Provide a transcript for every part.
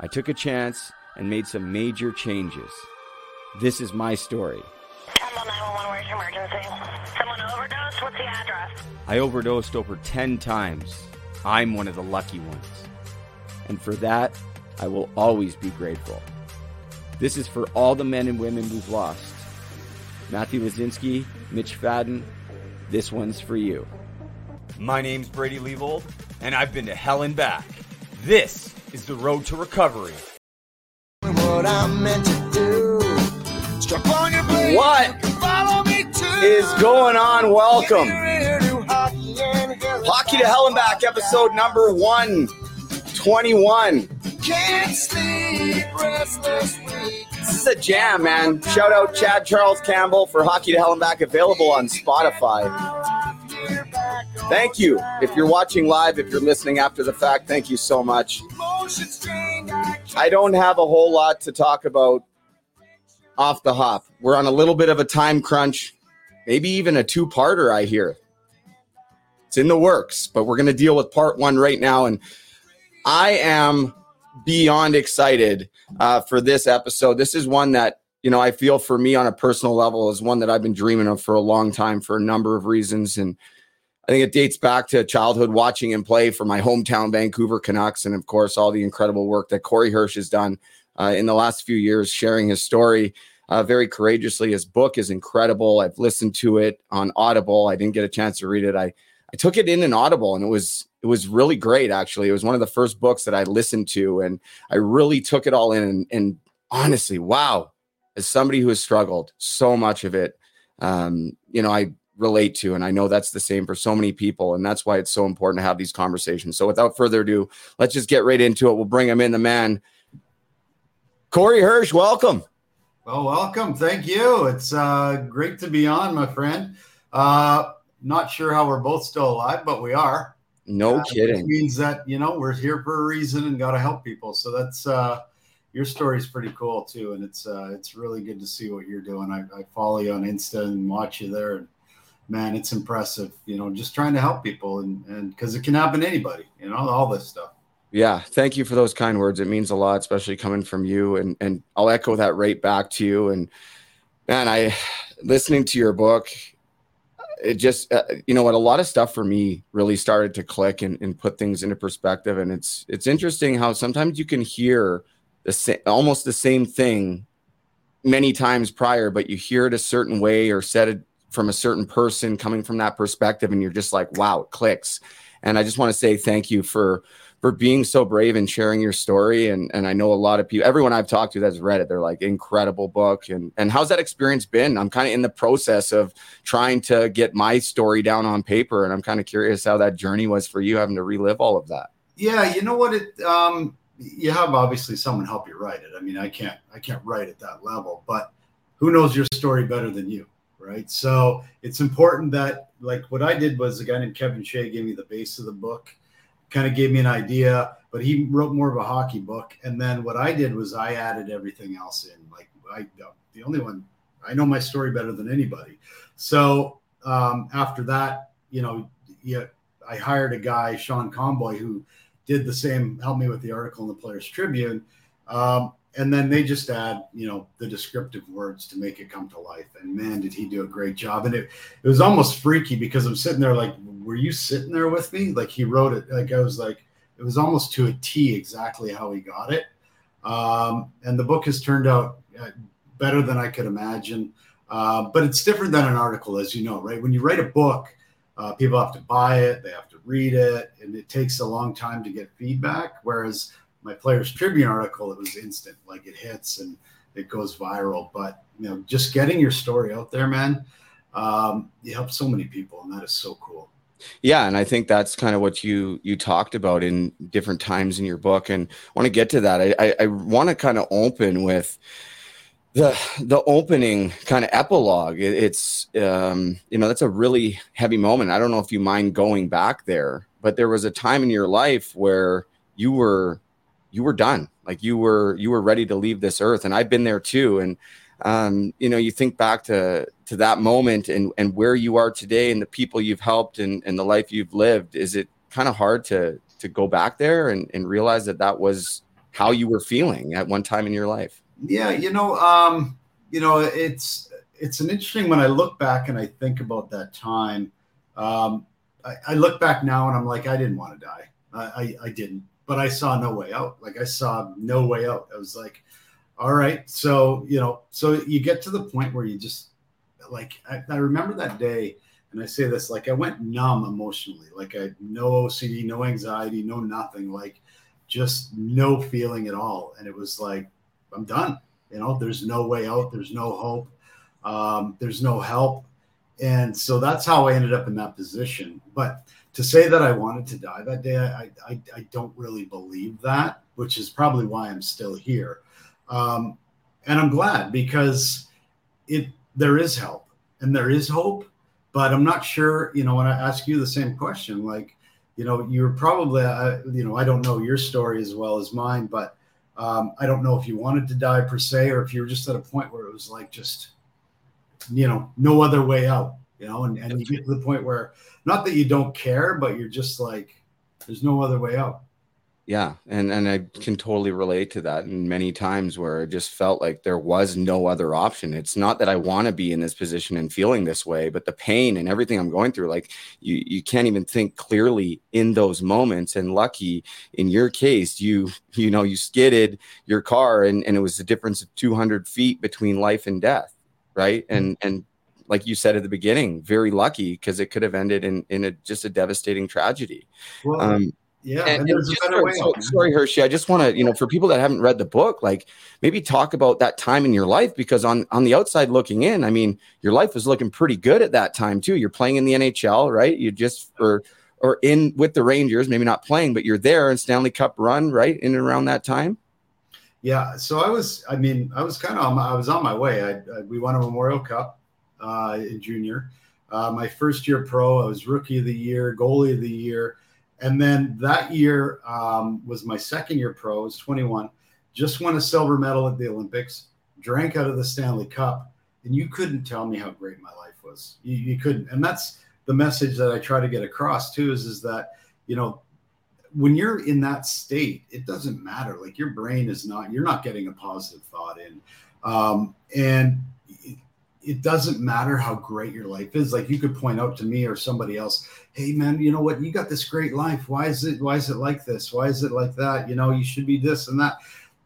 I took a chance and made some major changes. This is my story. Temple 911, where's your emergency? Someone overdosed? What's the address? I overdosed over 10 times. I'm one of the lucky ones. And for that, I will always be grateful. This is for all the men and women we've lost. Matthew Lazinski, Mitch Fadden, this one's for you. My name's Brady Leavold, and I've been to hell and back. This is the road to recovery. what I'm meant to do. Struck on your blade. What Follow me to is going on? Welcome. hockey and hell. Hockey to Hell and Back, episode number 121. Can't sleep, restless. This is a jam, man. Shout out Chad Charles Campbell for Hockey to Hell and Back, available on Spotify. Thank you. If you're watching live, if you're listening after the fact, thank you so much. I don't have a whole lot to talk about off the hop. We're on a little bit of a time crunch, maybe even a two parter, I hear. It's in the works, but we're going to deal with part one right now. And I am beyond excited uh, for this episode. This is one that, you know, I feel for me on a personal level is one that I've been dreaming of for a long time for a number of reasons. And I think it dates back to childhood watching him play for my hometown Vancouver Canucks. And of course, all the incredible work that Corey Hirsch has done uh, in the last few years, sharing his story uh, very courageously. His book is incredible. I've listened to it on Audible. I didn't get a chance to read it. I, I took it in an Audible and it was it was really great actually. It was one of the first books that I listened to and I really took it all in and, and honestly, wow, as somebody who has struggled so much of it, um, you know, I relate to. And I know that's the same for so many people. And that's why it's so important to have these conversations. So without further ado, let's just get right into it. We'll bring him in, the man. Corey Hirsch, welcome. Well, welcome. Thank you. It's uh, great to be on, my friend. Uh, not sure how we're both still alive, but we are. No Uh, kidding. means that you know we're here for a reason and got to help people. So that's uh, your story is pretty cool too, and it's uh, it's really good to see what you're doing. I, I follow you on Insta and watch you there, and man, it's impressive. You know, just trying to help people, and and because it can happen to anybody. You know, all this stuff. Yeah, thank you for those kind words. It means a lot, especially coming from you. And and I'll echo that right back to you. And man, I listening to your book, it just uh, you know what a lot of stuff for me really started to click and, and put things into perspective. And it's it's interesting how sometimes you can hear the same almost the same thing many times prior, but you hear it a certain way or said it from a certain person coming from that perspective, and you're just like, wow, it clicks. And I just want to say thank you for for being so brave and sharing your story. And and I know a lot of people, everyone I've talked to that's read it, they're like incredible book. And and how's that experience been? I'm kind of in the process of trying to get my story down on paper, and I'm kind of curious how that journey was for you, having to relive all of that. Yeah, you know what it um you have obviously someone help you write it. I mean, I can't I can't write at that level, but who knows your story better than you, right? So it's important that like what I did was a guy named Kevin Shea gave me the base of the book, kind of gave me an idea, but he wrote more of a hockey book. And then what I did was I added everything else in. Like I the only one I know my story better than anybody. So um, after that, you know, yeah, I hired a guy, Sean Conboy, who did the same, helped me with the article in the Players Tribune. Um, and then they just add, you know, the descriptive words to make it come to life. And man, did he do a great job. And it, it was almost freaky because I'm sitting there like, were you sitting there with me? Like he wrote it, like I was like, it was almost to a T exactly how he got it. Um, and the book has turned out uh, better than I could imagine. Uh, but it's different than an article, as you know, right? When you write a book, uh, people have to buy it, they have to read it, and it takes a long time to get feedback. Whereas my Players Tribune article, it was instant, like it hits and it goes viral. But you know, just getting your story out there, man, um, you help so many people, and that is so cool. Yeah, and I think that's kind of what you you talked about in different times in your book, and I want to get to that. I I, I want to kind of open with the the opening kind of epilogue it, it's um you know that's a really heavy moment i don't know if you mind going back there but there was a time in your life where you were you were done like you were you were ready to leave this earth and i've been there too and um you know you think back to to that moment and and where you are today and the people you've helped and and the life you've lived is it kind of hard to to go back there and and realize that that was how you were feeling at one time in your life yeah, you know, um, you know, it's it's an interesting when I look back and I think about that time. Um, I, I look back now and I'm like, I didn't want to die. I, I, I didn't, but I saw no way out. Like I saw no way out. I was like, all right. So, you know, so you get to the point where you just like, I, I remember that day and I say this, like I went numb emotionally, like I no OCD, no anxiety, no nothing, like just no feeling at all. And it was like, I'm done. You know, there's no way out. There's no hope. Um, there's no help. And so that's how I ended up in that position. But to say that I wanted to die that day, I, I, I don't really believe that, which is probably why I'm still here. Um, and I'm glad because it there is help and there is hope, but I'm not sure. You know, when I ask you the same question, like, you know, you're probably, uh, you know, I don't know your story as well as mine, but um, I don't know if you wanted to die per se, or if you were just at a point where it was like just, you know, no other way out, you know, and, and you get to the point where not that you don't care, but you're just like, there's no other way out. Yeah and and i can totally relate to that and many times where it just felt like there was no other option. It's not that i want to be in this position and feeling this way but the pain and everything i'm going through like you you can't even think clearly in those moments and lucky in your case you you know you skidded your car and and it was a difference of 200 feet between life and death right? And and like you said at the beginning very lucky because it could have ended in in a just a devastating tragedy well, um yeah, and, and just, so, sorry, Hershey. I just want to, you know, for people that haven't read the book, like maybe talk about that time in your life because on on the outside looking in, I mean, your life was looking pretty good at that time too. You're playing in the NHL, right? You just or or in with the Rangers, maybe not playing, but you're there in Stanley Cup run, right? In and around that time. Yeah, so I was. I mean, I was kind of. I was on my way. I, I we won a Memorial Cup uh, in junior. Uh, my first year pro, I was rookie of the year, goalie of the year and then that year um, was my second year pro. I was 21. Just won a silver medal at the Olympics. Drank out of the Stanley Cup, and you couldn't tell me how great my life was. You, you couldn't, and that's the message that I try to get across too. Is is that you know when you're in that state, it doesn't matter. Like your brain is not, you're not getting a positive thought in. Um, and it, doesn't matter how great your life is. Like you could point out to me or somebody else, hey man, you know what? You got this great life. Why is it, why is it like this? Why is it like that? You know, you should be this and that.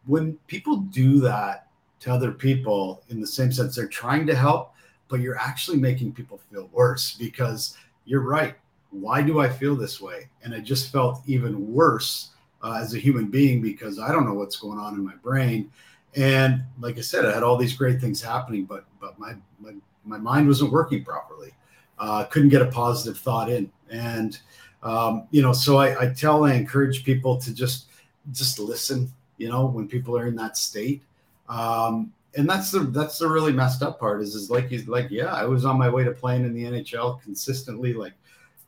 When people do that to other people in the same sense, they're trying to help, but you're actually making people feel worse because you're right why do I feel this way? And I just felt even worse uh, as a human being because I don't know what's going on in my brain. And like I said, I had all these great things happening, but but my my, my mind wasn't working properly. Uh, couldn't get a positive thought in, and um, you know, so I, I tell, I encourage people to just just listen. You know, when people are in that state, um, and that's the that's the really messed up part. Is is like he's like, yeah, I was on my way to playing in the NHL consistently, like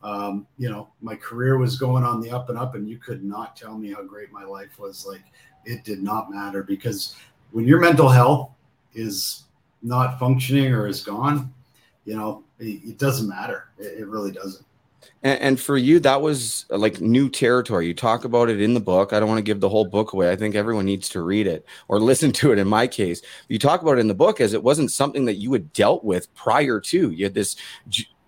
um, you know, my career was going on the up and up, and you could not tell me how great my life was. Like it did not matter because when your mental health is not functioning or is gone, you know, it, it doesn't matter. It, it really doesn't. And, and, for you, that was uh, like new territory. You talk about it in the book. I don't want to give the whole book away. I think everyone needs to read it or listen to it. In my case, you talk about it in the book as it wasn't something that you had dealt with prior to. You had this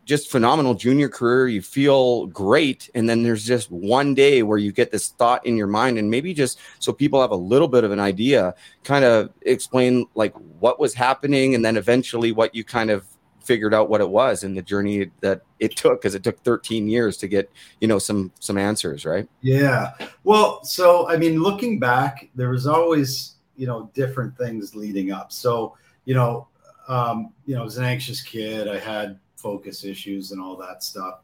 just phenomenal junior career. You feel great. And then there's just one day where you get this thought in your mind. And maybe just so people have a little bit of an idea, kind of explain like what was happening and then eventually what you kind of figured out what it was and the journey that it took because it took 13 years to get you know some some answers right yeah well so i mean looking back there was always you know different things leading up so you know um you know i was an anxious kid i had focus issues and all that stuff.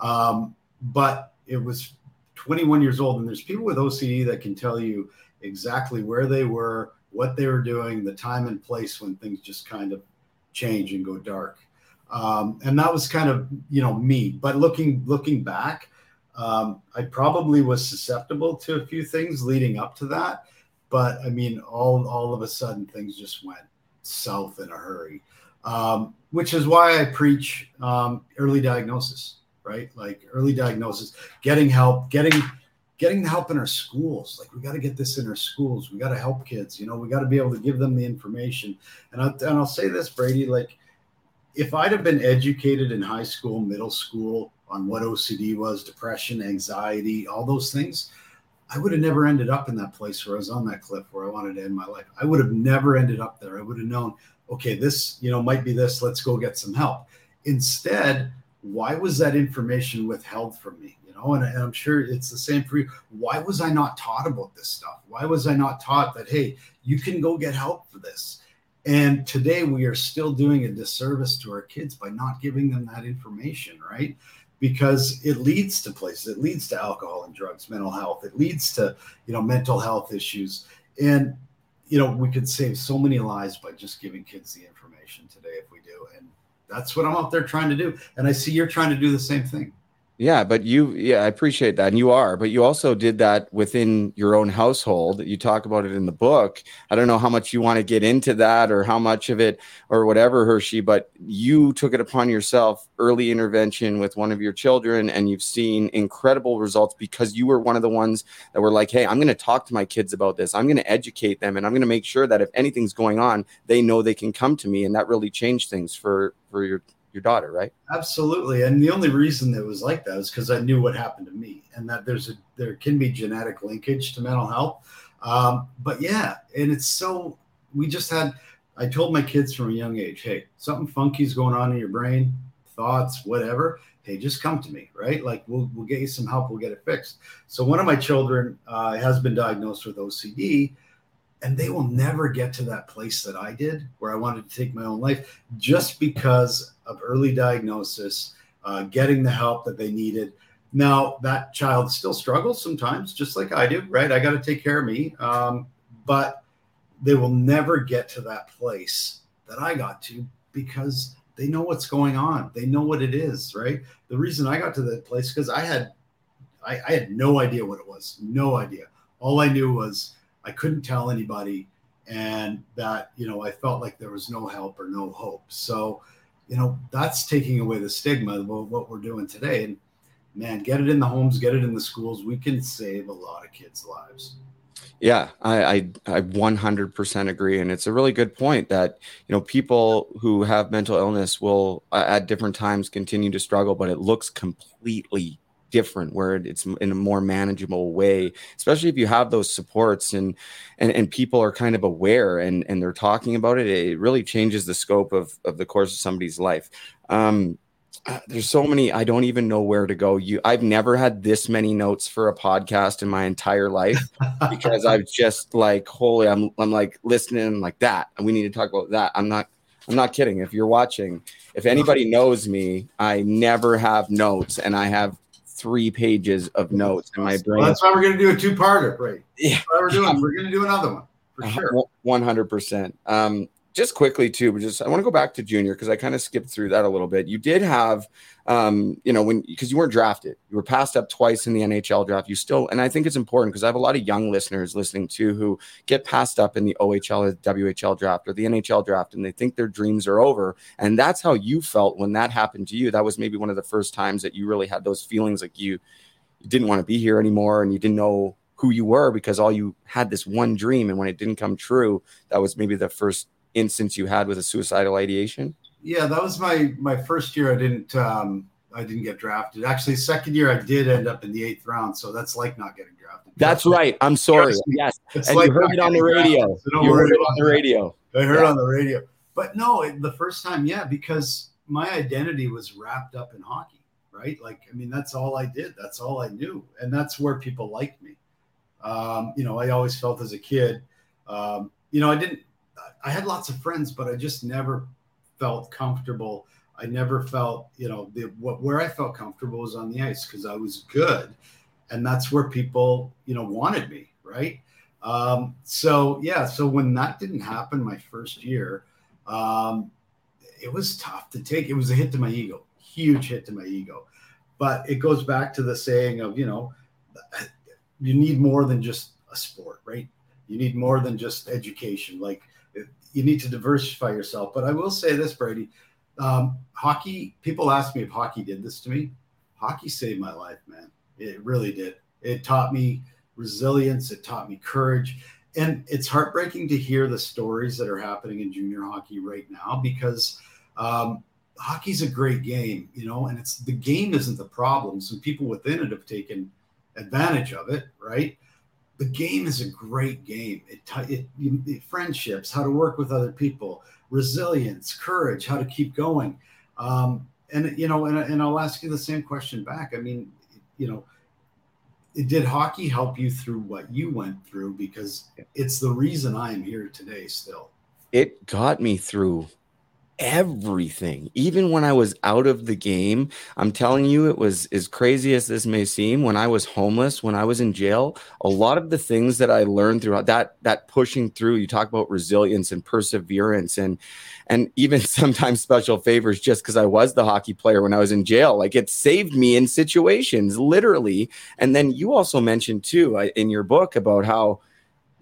Um, but it was 21 years old, and there's people with OCD that can tell you exactly where they were, what they were doing, the time and place when things just kind of change and go dark. Um, and that was kind of you know me. But looking looking back, um, I probably was susceptible to a few things leading up to that. But I mean, all all of a sudden things just went south in a hurry um, which is why I preach um, early diagnosis, right? Like early diagnosis, getting help, getting getting the help in our schools. Like we got to get this in our schools. We got to help kids. You know, we got to be able to give them the information. And I, and I'll say this, Brady, like if I'd have been educated in high school, middle school on what OCD was, depression, anxiety, all those things. I would have never ended up in that place where I was on that cliff where I wanted to end my life. I would have never ended up there. I would have known okay, this, you know, might be this, let's go get some help. Instead, why was that information withheld from me? You know, and, and I'm sure it's the same for you. Why was I not taught about this stuff? Why was I not taught that, hey, you can go get help for this? And today we are still doing a disservice to our kids by not giving them that information, right? Because it leads to places, it leads to alcohol and drugs, mental health, it leads to, you know, mental health issues. And you know, we could save so many lives by just giving kids the information today if we do. And that's what I'm out there trying to do. And I see you're trying to do the same thing. Yeah, but you, yeah, I appreciate that. And you are, but you also did that within your own household. You talk about it in the book. I don't know how much you want to get into that or how much of it or whatever, Hershey, but you took it upon yourself early intervention with one of your children and you've seen incredible results because you were one of the ones that were like, hey, I'm going to talk to my kids about this. I'm going to educate them and I'm going to make sure that if anything's going on, they know they can come to me. And that really changed things for, for your your daughter, right? Absolutely. And the only reason it was like that is because I knew what happened to me, and that there's a there can be genetic linkage to mental health. Um, but yeah, and it's so we just had. I told my kids from a young age, hey, something funky is going on in your brain, thoughts, whatever. Hey, just come to me, right? Like we'll we'll get you some help. We'll get it fixed. So one of my children uh, has been diagnosed with OCD, and they will never get to that place that I did where I wanted to take my own life just because of early diagnosis, uh, getting the help that they needed. Now, that child still struggles sometimes, just like I do, right? I got to take care of me. Um, but they will never get to that place that I got to because they know what's going on. They know what it is, right? The reason I got to that place because I had I, I had no idea what it was, no idea. All I knew was I couldn't tell anybody, and that you know I felt like there was no help or no hope. So, you know, that's taking away the stigma of what we're doing today. And man, get it in the homes, get it in the schools. We can save a lot of kids' lives. Yeah, I, I I 100% agree, and it's a really good point that you know people who have mental illness will at different times continue to struggle, but it looks completely different where it's in a more manageable way especially if you have those supports and and, and people are kind of aware and and they're talking about it it really changes the scope of of the course of somebody's life. Um uh, there's so many i don't even know where to go. You i've never had this many notes for a podcast in my entire life because i've just like holy i'm i'm like listening like that and we need to talk about that. I'm not i'm not kidding. If you're watching if anybody knows me i never have notes and i have three pages of notes in my brain Well, that's why we're going to do a two-parter, right? Yeah. We're doing. We're going to do another one for sure. One hundred percent. Um, just quickly too, but just I want to go back to junior because I kind of skipped through that a little bit. You did have, um, you know, when because you weren't drafted, you were passed up twice in the NHL draft. You still, and I think it's important because I have a lot of young listeners listening too who get passed up in the OHL or WHL draft or the NHL draft, and they think their dreams are over. And that's how you felt when that happened to you. That was maybe one of the first times that you really had those feelings like you, you didn't want to be here anymore, and you didn't know who you were because all you had this one dream and when it didn't come true that was maybe the first instance you had with a suicidal ideation Yeah, that was my my first year. I didn't um, I didn't get drafted. Actually, second year I did end up in the eighth round, so that's like not getting drafted. that's right i'm sorry yes It's and like you heard it on the radio drafted, so you heard it on the that. radio I heard Yeah. on the radio. But no, it, the first time, yeah, because my identity was wrapped up in hockey, right? Like, I mean, that's all I did. That's all I knew. And that's where people liked me. Um, you know, I always felt as a kid, um, you know, I didn't, I had lots of friends, but I just never felt comfortable. I never felt, you know, the, what, where I felt comfortable was on the ice because I was good. And that's where people, you know, wanted me, right? Um, so yeah, so when that didn't happen my first year, um, it was tough to take. It was a hit to my ego, huge hit to my ego. But it goes back to the saying of, you know, you need more than just a sport, right? You need more than just education. Like you need to diversify yourself. But I will say this, Brady, um, hockey. People ask me if hockey did this to me. Hockey saved my life, man. It really did. It taught me resilience. It taught me courage. And it's heartbreaking to hear the stories that are happening in junior hockey right now because um, hockey's a great game, you know, and it's the game isn't the problem. Some people within it have taken advantage of it, right? The game is a great game. It, t- it, it friendships, how to work with other people, resilience, courage, how to keep going. Um, and you know, and, and I'll ask you the same question back. I mean, you know, did hockey help you through what you went through? Because it's the reason I am here today. Still, it got me through everything. Even when i was out of the game i'm telling you it was as crazy as this may seem when i was homeless when i was in jail a lot of the things that i learned throughout that that pushing through you talk about resilience and perseverance and and even sometimes special favors just because i was the hockey player when i was in jail. Like it saved me in situations literally. And then you also mentioned too uh, in your book about how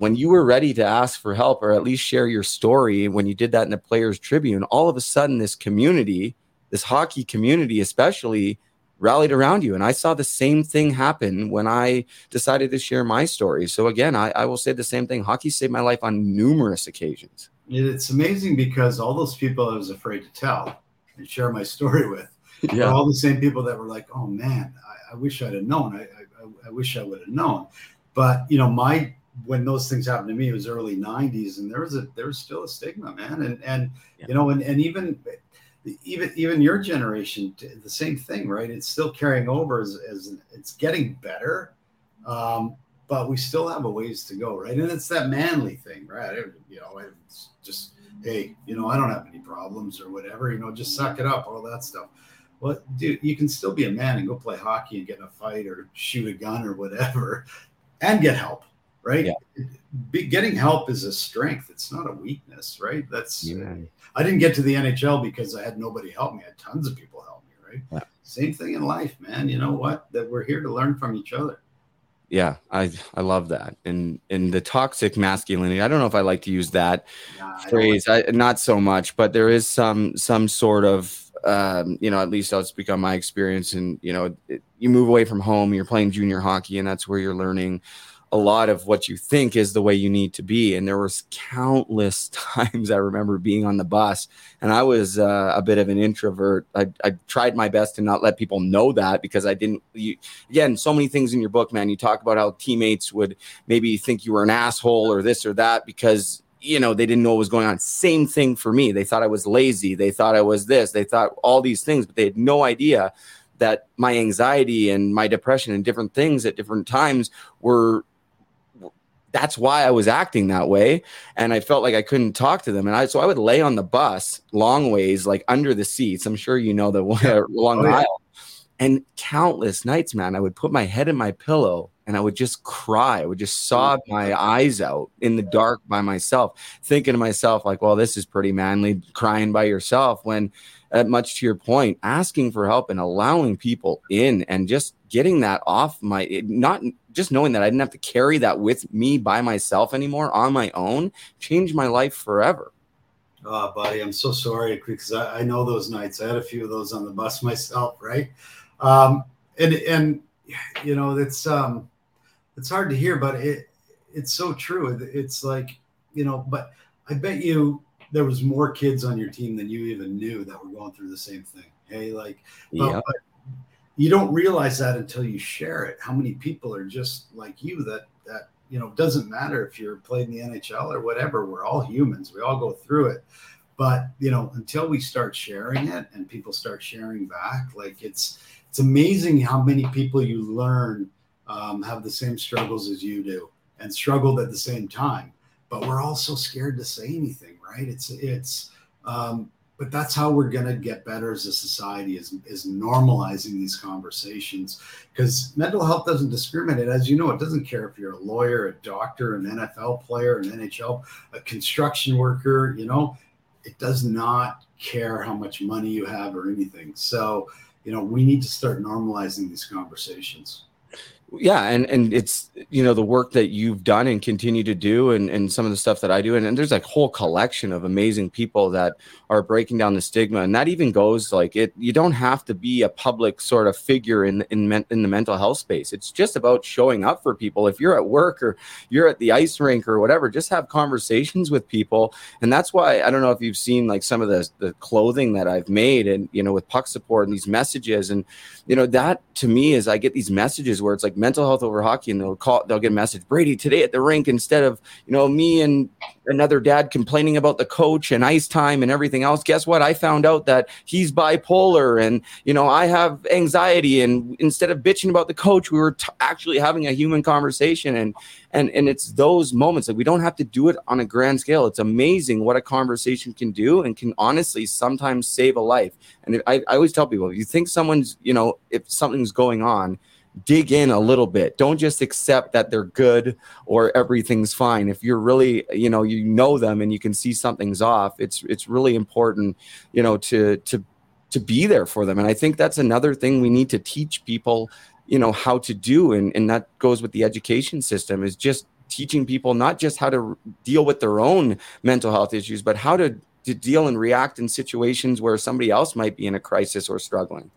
when you were ready to ask for help or at least share your story when you did that in the players tribune all of a sudden this community this hockey community especially rallied around you. And i saw the same thing happen when i decided to share my story. So again i, I will say the same thing. Hockey saved my life on numerous occasions. It's amazing because all those people I was afraid to tell and share my story with yeah. all the same people that were like, "Oh man, I, I wish I'd have known. I, I, I wish I would have known." But you know, my when those things happened to me, it was early '90s, and there was a there was still a stigma, man, and and Yeah. you know, and and even even even your generation, the same thing, right? It's still carrying over as, as it's getting better, um, but we still have a ways to go, right? And it's that manly thing, right? You know, it's just hey, you know, I don't have any problems or whatever, you know, just suck it up, all that stuff. Well, dude, you can still be a man and go play hockey and get in a fight or shoot a gun or whatever and get help, right? Yeah. Be, getting help is a strength. It's not a weakness, right? That's, Yeah. I didn't get to the NHL because I had nobody help me. I had tons of people help me, right? Yeah. Same thing in life, man. You know what? That we're here to learn from each other. yeah i i love that and and the toxic masculinity i don't know if i like to use that Nah, phrase I, not so much but there is some some sort of um, you know, at least I'll speak on my experience. And you know, it, you move away from home, you're playing junior hockey, and that's where you're learning a lot of what you think is the way you need to be. And there was countless times I remember being on the bus, and I was uh, a bit of an introvert. I, I, tried my best to not let people know that because I didn't. You, again, so many things in your book, man. You talk about how teammates would maybe think you were an asshole or this or that because you know they didn't know what was going on. Same thing for me. They thought I was lazy. They thought I was this. They thought all these things, but they had no idea that my anxiety and my depression and different things at different times were that's why I was acting that way. And I felt like I couldn't talk to them. And I, so I would lay on the bus long ways, like under the seats. I'm sure you know the one along oh, yeah. aisle. And countless nights, man, I would put my head in my pillow and I would just cry. I would just sob my eyes out in the dark by myself, thinking to myself, like, well, this is pretty manly crying by yourself. When, uh, much to your point, asking for help and allowing people in and just getting that off my, not just knowing that I didn't have to carry that with me by myself anymore on my own changed my life forever. Oh, buddy, I'm so sorry because I, I, know those nights. I had a few of those on the bus myself, right? Um, and and you know, it's um, it's hard to hear, but it it's so true. It's like you know, but I bet you there was more kids on your team than you even knew that were going through the same thing. Hey, like, yeah. but, but you don't realize that until you share it. How many people are just like you that that you know doesn't matter if you're playing the NHL or whatever. We're all humans. We all go through it. But you know, until we start sharing it and people start sharing back, like it's it's amazing how many people you learn um, have the same struggles as you do and struggled at the same time. But we're all so scared to say anything, right? It's it's um, but that's how we're going to get better as a society is, is normalizing these conversations because mental health doesn't discriminate. As you know it doesn't care if you're a lawyer a doctor an nfl player an nhl a construction worker you know it does not care how much money you have or anything. So you know we need to start normalizing these conversations yeah and and it's you know the work that you've done and continue to do and and some of the stuff that i do and, and there's a whole collection of amazing people that are breaking down the stigma and that even goes like it you don't have to be a public sort of figure in in, in the mental health space. It's just about showing up for people. If you're at work or you're at the ice rink or whatever just have conversations with people and that's why i don't know if you've seen like some of the the clothing that i've made and you know with puck support and these messages and you know that to me is i get these messages where it's like mental health over hockey, and they'll call, they'll get a message, Brady, today at the rink, instead of you know me and another dad complaining about the coach and ice time and everything else. Guess what? I found out that he's bipolar, and you know I have anxiety, and instead of bitching about the coach, we were t- actually having a human conversation, and and and it's those moments that we don't have to do it on a grand scale. It's amazing what a conversation can do, and can honestly sometimes save a life. And I, I always tell people, if you think someone's, you know, if something's going on dig in a little bit. Don't just accept that they're good or everything's fine. If you're really, you know, you know them and you can see something's off, it's it's really important, you know, to to to be there for them. And I think that's another thing we need to teach people, you know, how to do and and that goes with the education system is just teaching people not just how to deal with their own mental health issues, but how to to deal and react in situations where somebody else might be in a crisis or struggling.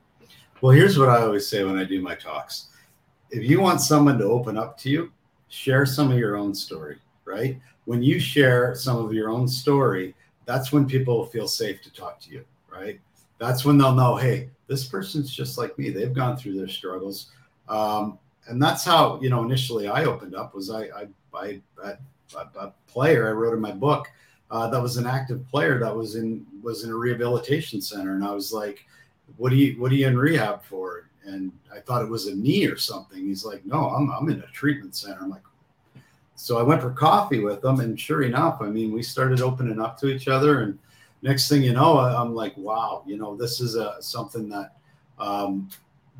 Well, here's what I always say when I do my talks. If you want someone to open up to you, share some of your own story, right? When you share some of your own story, that's when people feel safe to talk to you, right? That's when they'll know, hey, this person's just like me. They've gone through their struggles. Um, and that's how, you know, initially I opened up was I, I, I, a, a player I wrote in my book uh, that was an active player that was in, was in a rehabilitation center. And I was like, what are you what are you in rehab for? And I thought it was a knee or something. He's like, no, I'm I'm in a treatment center. I'm like, so I went for coffee with him, and sure enough, I mean, we started opening up to each other, and next thing you know, I'm like, wow, you know, this is a something that um,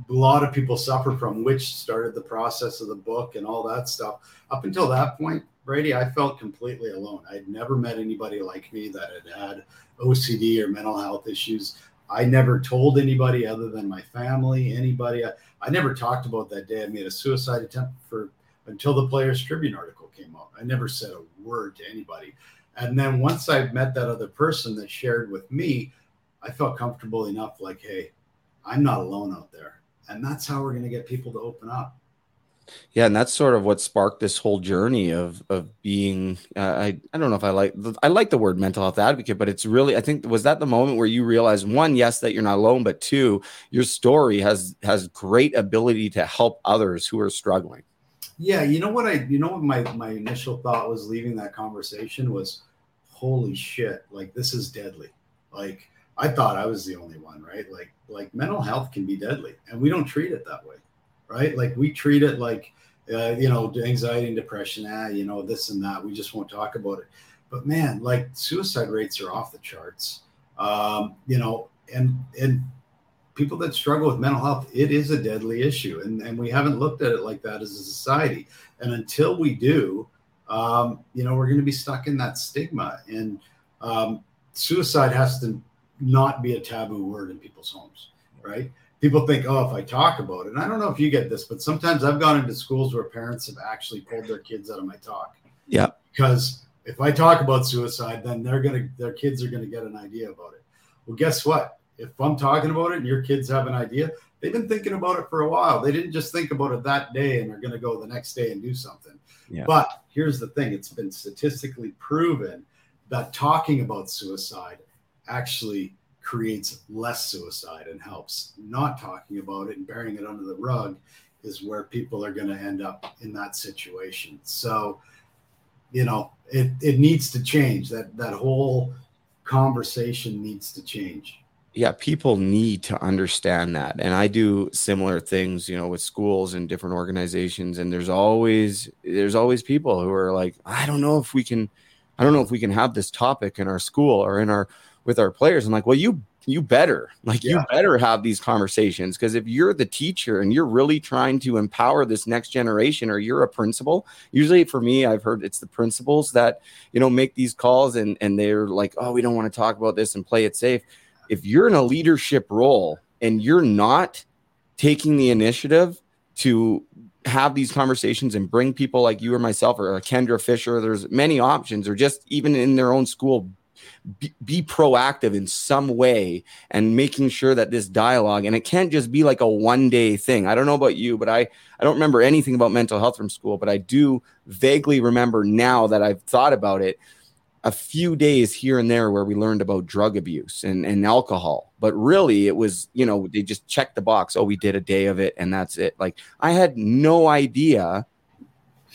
a lot of people suffer from, which started the process of the book and all that stuff. Up until that point, Brady, I felt completely alone. I'd never met anybody like me that had had OCD or mental health issues. I never told anybody other than my family, anybody. I, I never talked about that day I made a suicide attempt for until the Players Tribune article came out. I never said a word to anybody. And then once I met that other person that shared with me, I felt comfortable enough, like, hey, I'm not alone out there. And that's how we're going to get people to open up. Yeah, and that's sort of what sparked this whole journey of of being. Uh, I I don't know if I like I like the word mental health advocate, but it's really I think was that the moment where you realized one, yes, that you're not alone, but two, your story has has great ability to help others who are struggling. Yeah, you know what I you know what my my initial thought was leaving that conversation was, holy shit, like this is deadly. Like I thought I was the only one, right? Like like mental health can be deadly, and we don't treat it that way right? Like we treat it like, uh, you know, anxiety and depression, ah, you know, this and that. We just won't talk about it. But man, like suicide rates are off the charts. Um, you know, and and people that struggle with mental health, it is a deadly issue, and and we haven't looked at it like that as a society. And until we do, um, you know, we're going to be stuck in that stigma. And um, suicide has to not be a taboo word in people's homes, right? People think, oh, if I talk about it, and I don't know if you get this, but sometimes I've gone into schools where parents have actually pulled their kids out of my talk. Yeah. Because if I talk about suicide, then they're gonna their kids are gonna get an idea about it. Well, guess what? If I'm talking about it and your kids have an idea, they've been thinking about it for a while. They didn't just think about it that day and are gonna go the next day and do something. Yeah. But here's the thing: it's been statistically proven that talking about suicide actually creates less suicide and helps. Not talking about it and burying it under the rug is where people are going to end up in that situation. So, you know, it, it needs to change. That that whole conversation needs to change. Yeah, people need to understand that. And I do similar things, you know, with schools and different organizations and there's always there's always people who are like, I don't know if we can I don't know if we can have this topic in our school or in our with our players. I'm like, well, you you better like yeah. you better have these conversations because if you're the teacher and you're really trying to empower this next generation or you're a principal usually for me i've heard it's the principals that you know make these calls and and they're like oh we don't want to talk about this and play it safe if you're in a leadership role and you're not taking the initiative to have these conversations and bring people like you or myself or Kendra Fisher, there's many options, or just even in their own school, be, be, proactive in some way and making sure that this dialogue and it can't just be like a one day thing. I don't know about you but i i don't remember anything about mental health from school but i do vaguely remember now that i've thought about it a few days here and there where we learned about drug abuse and, and alcohol. But really it was you know they just checked the box. Oh we did a day of it and that's it. Like i had no idea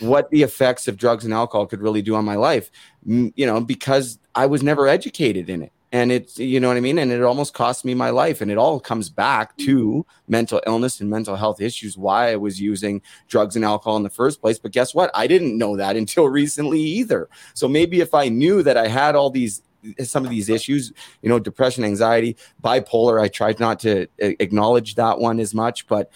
what the effects of drugs and alcohol could really do on my life you know because i was never educated in it. And it's you know what i mean? And it almost cost me my life. And it all comes back to mental illness and mental health issues why i was using drugs and alcohol in the first place. But guess what? I didn't know that until recently either. So maybe if i knew that i had all these eh, some of these issues you know depression anxiety bipolar i tried not to eh, acknowledge that one as much. But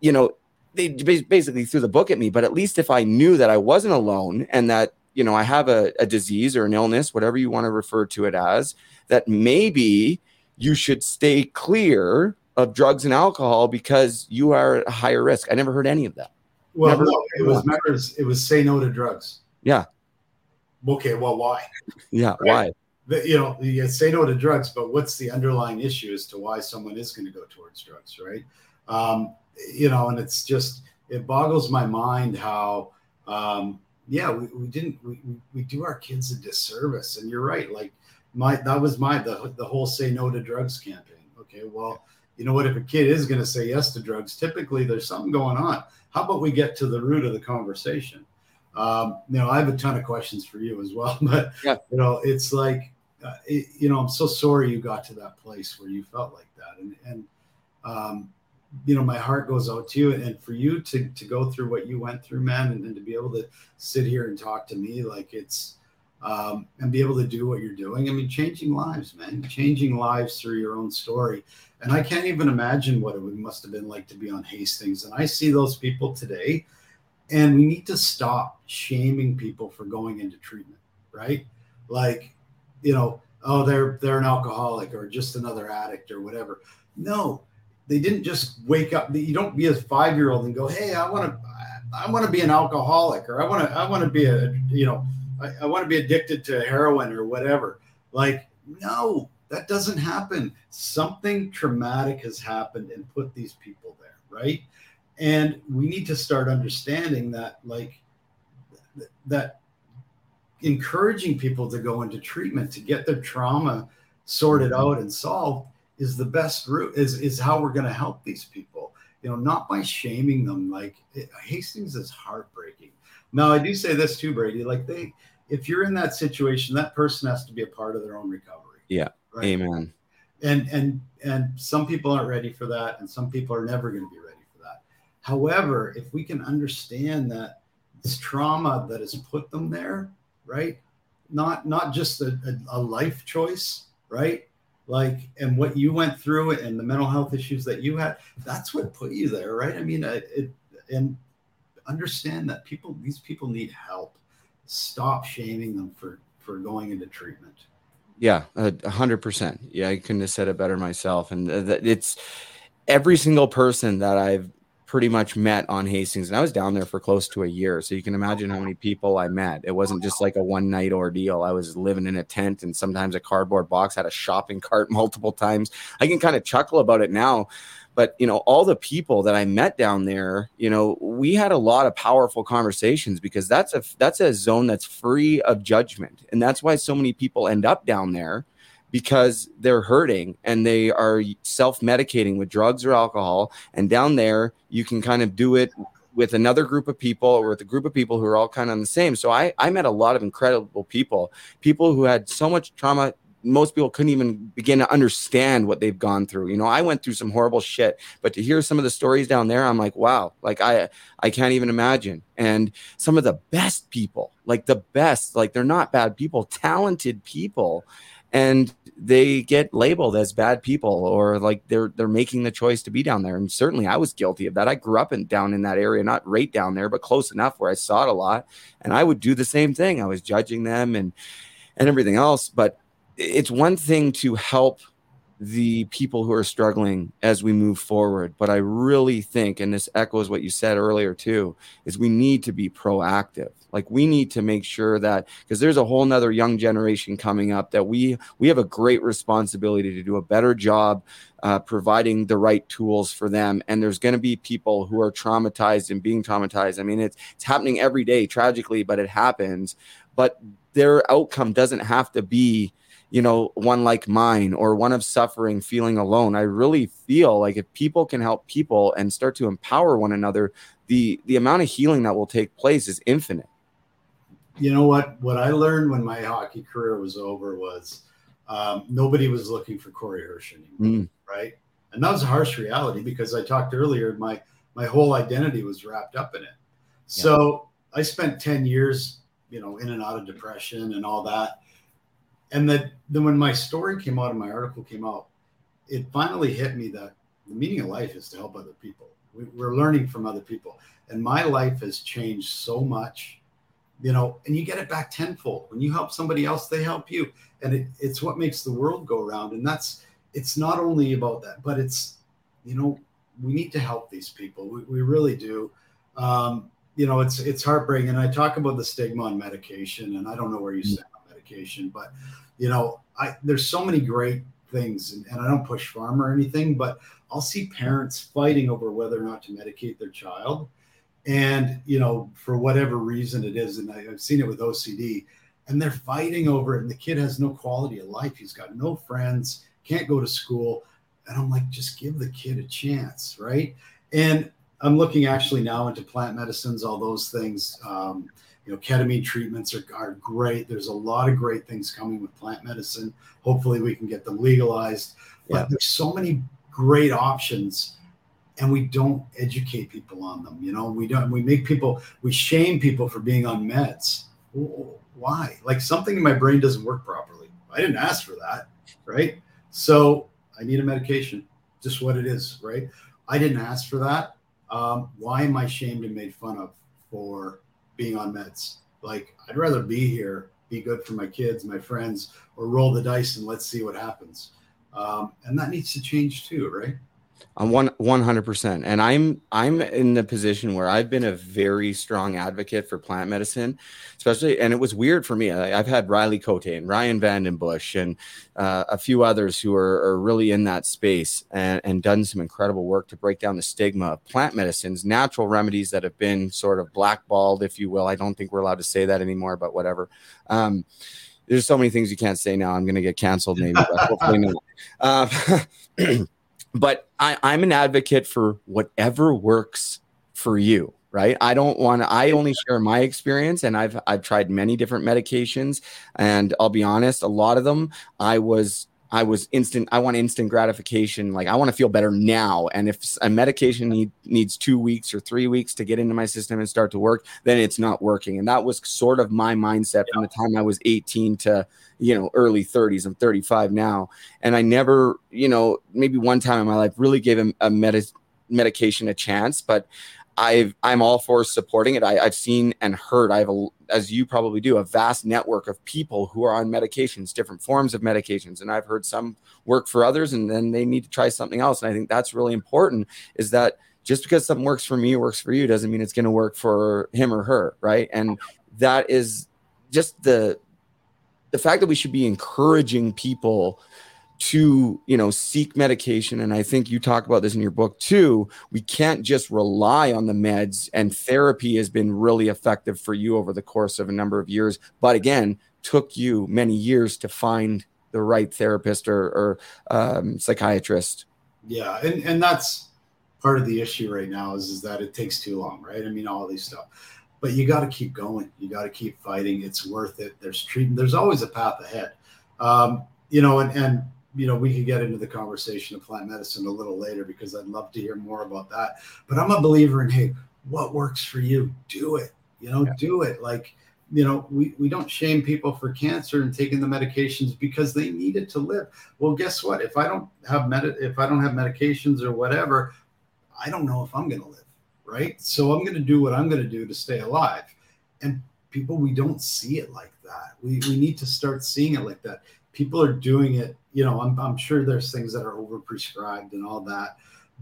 you know they basically threw the book at me. But at least if I knew that I wasn't alone and that you know I have a, a disease or an illness, whatever you want to refer to it as, that maybe you should stay clear of drugs and alcohol because you are at a higher risk. I never heard any of that. Well, never no, it was remember it was say no to drugs. Yeah. Okay. Well, why? Yeah. Right? Why? You know, you say no to drugs, but what's the underlying issue as to why someone is going to go towards drugs, right? Um, you know, and it's just it boggles my mind how um, yeah we, we didn't we, we do our kids a disservice. And you're right like my that was my the, the whole say no to drugs campaign. Okay well you know what? If a kid is going to say yes to drugs typically there's something going on. How about we get to the root of the conversation? Um, you know i have a ton of questions for you as well but yeah. you know it's like uh, it, you know i'm so sorry you got to that place where you felt like that. And and um, you know, my heart goes out to you and for you to to go through what you went through, man, and, and to be able to sit here and talk to me like it's um, and be able to do what you're doing. I mean, changing lives, man, changing lives through your own story. And I can't even imagine what it would, must have been like to be on Hastings. And I see those people today, and we need to stop shaming people for going into treatment, right? Like, you know, oh, they're they're an alcoholic or just another addict or whatever. No, they didn't just wake up. You don't be a five year old and go, "Hey, I want to, I want to be an alcoholic, or I want to, I want to be a, you know, I, I want to be addicted to heroin or whatever." Like, no, That doesn't happen. Something traumatic has happened and put these people there, right? And we need to start understanding that, like, that encouraging people to go into treatment to get their trauma sorted mm-hmm. out and solved is the best route is is how we're going to help these people you know not by shaming them like it, hastings is heartbreaking now i do say this too brady like they if you're in that situation that person has to be a part of their own recovery Yeah. right? Amen. and and and some people aren't ready for that and some people are never going to be ready for that however if we can understand that this trauma that has put them there right not not just a, a, a life choice right like and what you went through and the mental health issues that you had that's what put you there right i mean it, and understand that people these people need help stop shaming them for for going into treatment Yeah, a hundred percent. Yeah, I couldn't have said it better myself. And it's every single person that I've pretty much met on Hastings, and I was down there for close to a year. So you can imagine how many people I met. It wasn't just like a one night ordeal. I was living in a tent and sometimes a cardboard box, had a shopping cart multiple times. I can kind of chuckle about it now. But you know, all the people that I met down there, you know, we had a lot of powerful conversations because that's a that's a zone that's free of judgment, and that's why so many people end up down there because they're hurting and they are self-medicating with drugs or alcohol. And down there you can kind of do it with another group of people or with a group of people who are all kind of on the same. So i i met a lot of incredible people people who had so much trauma most people couldn't even begin to understand what they've gone through. You know i went through some horrible shit but to hear some of the stories down there i'm like wow like i i can't even imagine. And some of the best people like the best like they're not bad people talented people and they get labeled as bad people or like they're they're making the choice to be down there. And certainly i was guilty of that. I grew up in down in that area not right down there but close enough where i saw it a lot. And i would do the same thing. I was judging them and and everything else. But it's one thing to help the people who are struggling as we move forward. But i really think and this echoes what you said earlier too is we need to be proactive like we need to make sure that because there's a whole nother young generation coming up that we we have a great responsibility to do a better job uh, providing the right tools for them. And there's going to be people who are traumatized and being traumatized. I mean it's it's happening every day tragically but it happens. But their outcome doesn't have to be you know one like mine or one of suffering feeling alone. I really feel like if people can help people and start to empower one another the the amount of healing that will take place is infinite you know what? What i learned when my hockey career was over was um, nobody was looking for corey hirsch anymore Mm. right? And that was a harsh reality because i talked earlier my my whole identity was wrapped up in it. So i spent 10 years you know in and out of depression and all that. And that then when my story came out and my article came out it finally hit me that the meaning of life is to help other people. We, we're learning from other people. And my life has changed so much you know and you get it back tenfold. When you help somebody else they help you. And it, it's what makes the world go round and that's it's not only about that but it's you know we need to help these people. We, we really do. Um, you know it's it's heartbreaking. And i talk about the stigma on medication and i don't know where you stand on medication but you know i there's so many great things and, and i don't push farm or anything but i'll see parents fighting over whether or not to medicate their child and you know for whatever reason it is and I, i've seen it with ocd and they're fighting over it and the kid has no quality of life. He's got no friends can't go to school and i'm like just give the kid a chance right? And i'm looking actually now into plant medicines all those things um, you know ketamine treatments are, are great. There's a lot of great things coming with plant medicine. Hopefully we can get them legalized. But Yeah. there's so many great options and we don't educate people on them you know? We don't we make people we shame people for being on meds. Why? Like something in my brain doesn't work properly. I didn't ask for that right? So i need a medication just what it is right? I didn't ask for that. Um, why am i shamed and made fun of for being on meds? Like i'd rather be here be good for my kids my friends or roll the dice and let's see what happens. Um, and that needs to change too right I'm one one hundred percent, and I'm I'm in the position where I've been a very strong advocate for plant medicine, especially. And it was weird for me. I, have had Riley Cote and Ryan VandenBussche and uh, a few others who are, are, really in that space and, and done some incredible work to break down the stigma of plant medicines, natural remedies that have been sort of blackballed, if you will. I don't think we're allowed to say that anymore, but whatever. Um, there's so many things you can't say now. I'm going to get canceled, maybe, but hopefully not. Uh, but I, I'm an advocate for whatever works for you right? I don't want to i only share my experience and i've i've tried many different medications and i'll be honest a lot of them i was i was instant i want instant gratification. Like i want to feel better now. And if a medication need, needs two weeks or three weeks to get into my system and start to work then it's not working. And that was sort of my mindset from the time i was 18 to you know early 30s i'm 35 now. And i never you know maybe one time in my life really gave a, a med- medication a chance but i i'm all for supporting it. I, have seen and heard i have a, as you probably do a vast network of people who are on medications different forms of medications. And i've heard some work for others and then they need to try something else. And i think that's really important is that just because something works for me works for you doesn't mean it's going to work for him or her right? And that is just the the fact that we should be encouraging people to you know seek medication and i think you talk about this in your book too we can't just rely on the meds and therapy has been really effective for you over the course of a number of years but again took you many years to find the right therapist or, or um, psychiatrist yeah and, and that's part of the issue right now is, is that it takes too long right i mean all these stuff but you got to keep going. You got to keep fighting. It's worth it. There's treatment. There's always a path ahead. Um, you know, and and you know, we could get into the conversation of plant medicine a little later because I'd love to hear more about that. But I'm a believer in hey, what works for you, do it. You know, yeah. do it. Like, you know, we, we don't shame people for cancer and taking the medications because they need it to live. Well, guess what? If I don't have med if I don't have medications or whatever, I don't know if I'm gonna live right? So I'm going to do what I'm going to do to stay alive. And people, we don't see it like that. We, we need to start seeing it like that. People are doing it, you know, I'm, I'm sure there's things that are overprescribed and all that.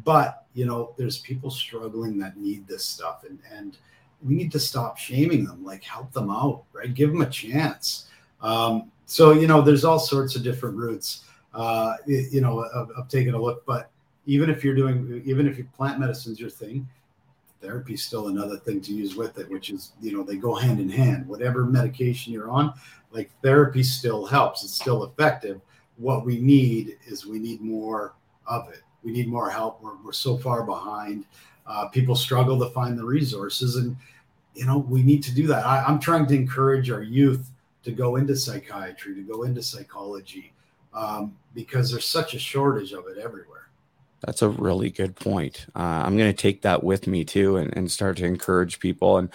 But, you know, there's people struggling that need this stuff. And, and we need to stop shaming them, like help them out, right? Give them a chance. Um, so, you know, there's all sorts of different routes, uh, you know, of, of taking a look. But even if you're doing, even if you plant medicine's your thing, therapy is still another thing to use with it, which is, you know, they go hand in hand. Whatever medication you're on, like therapy still helps, it's still effective. What we need is we need more of it. We need more help. We're, we're so far behind. Uh, people struggle to find the resources, and, you know, we need to do that. I, I'm trying to encourage our youth to go into psychiatry, to go into psychology, um, because there's such a shortage of it everywhere. That's a really good point. Uh, I'm going to take that with me too and, and start to encourage people. And,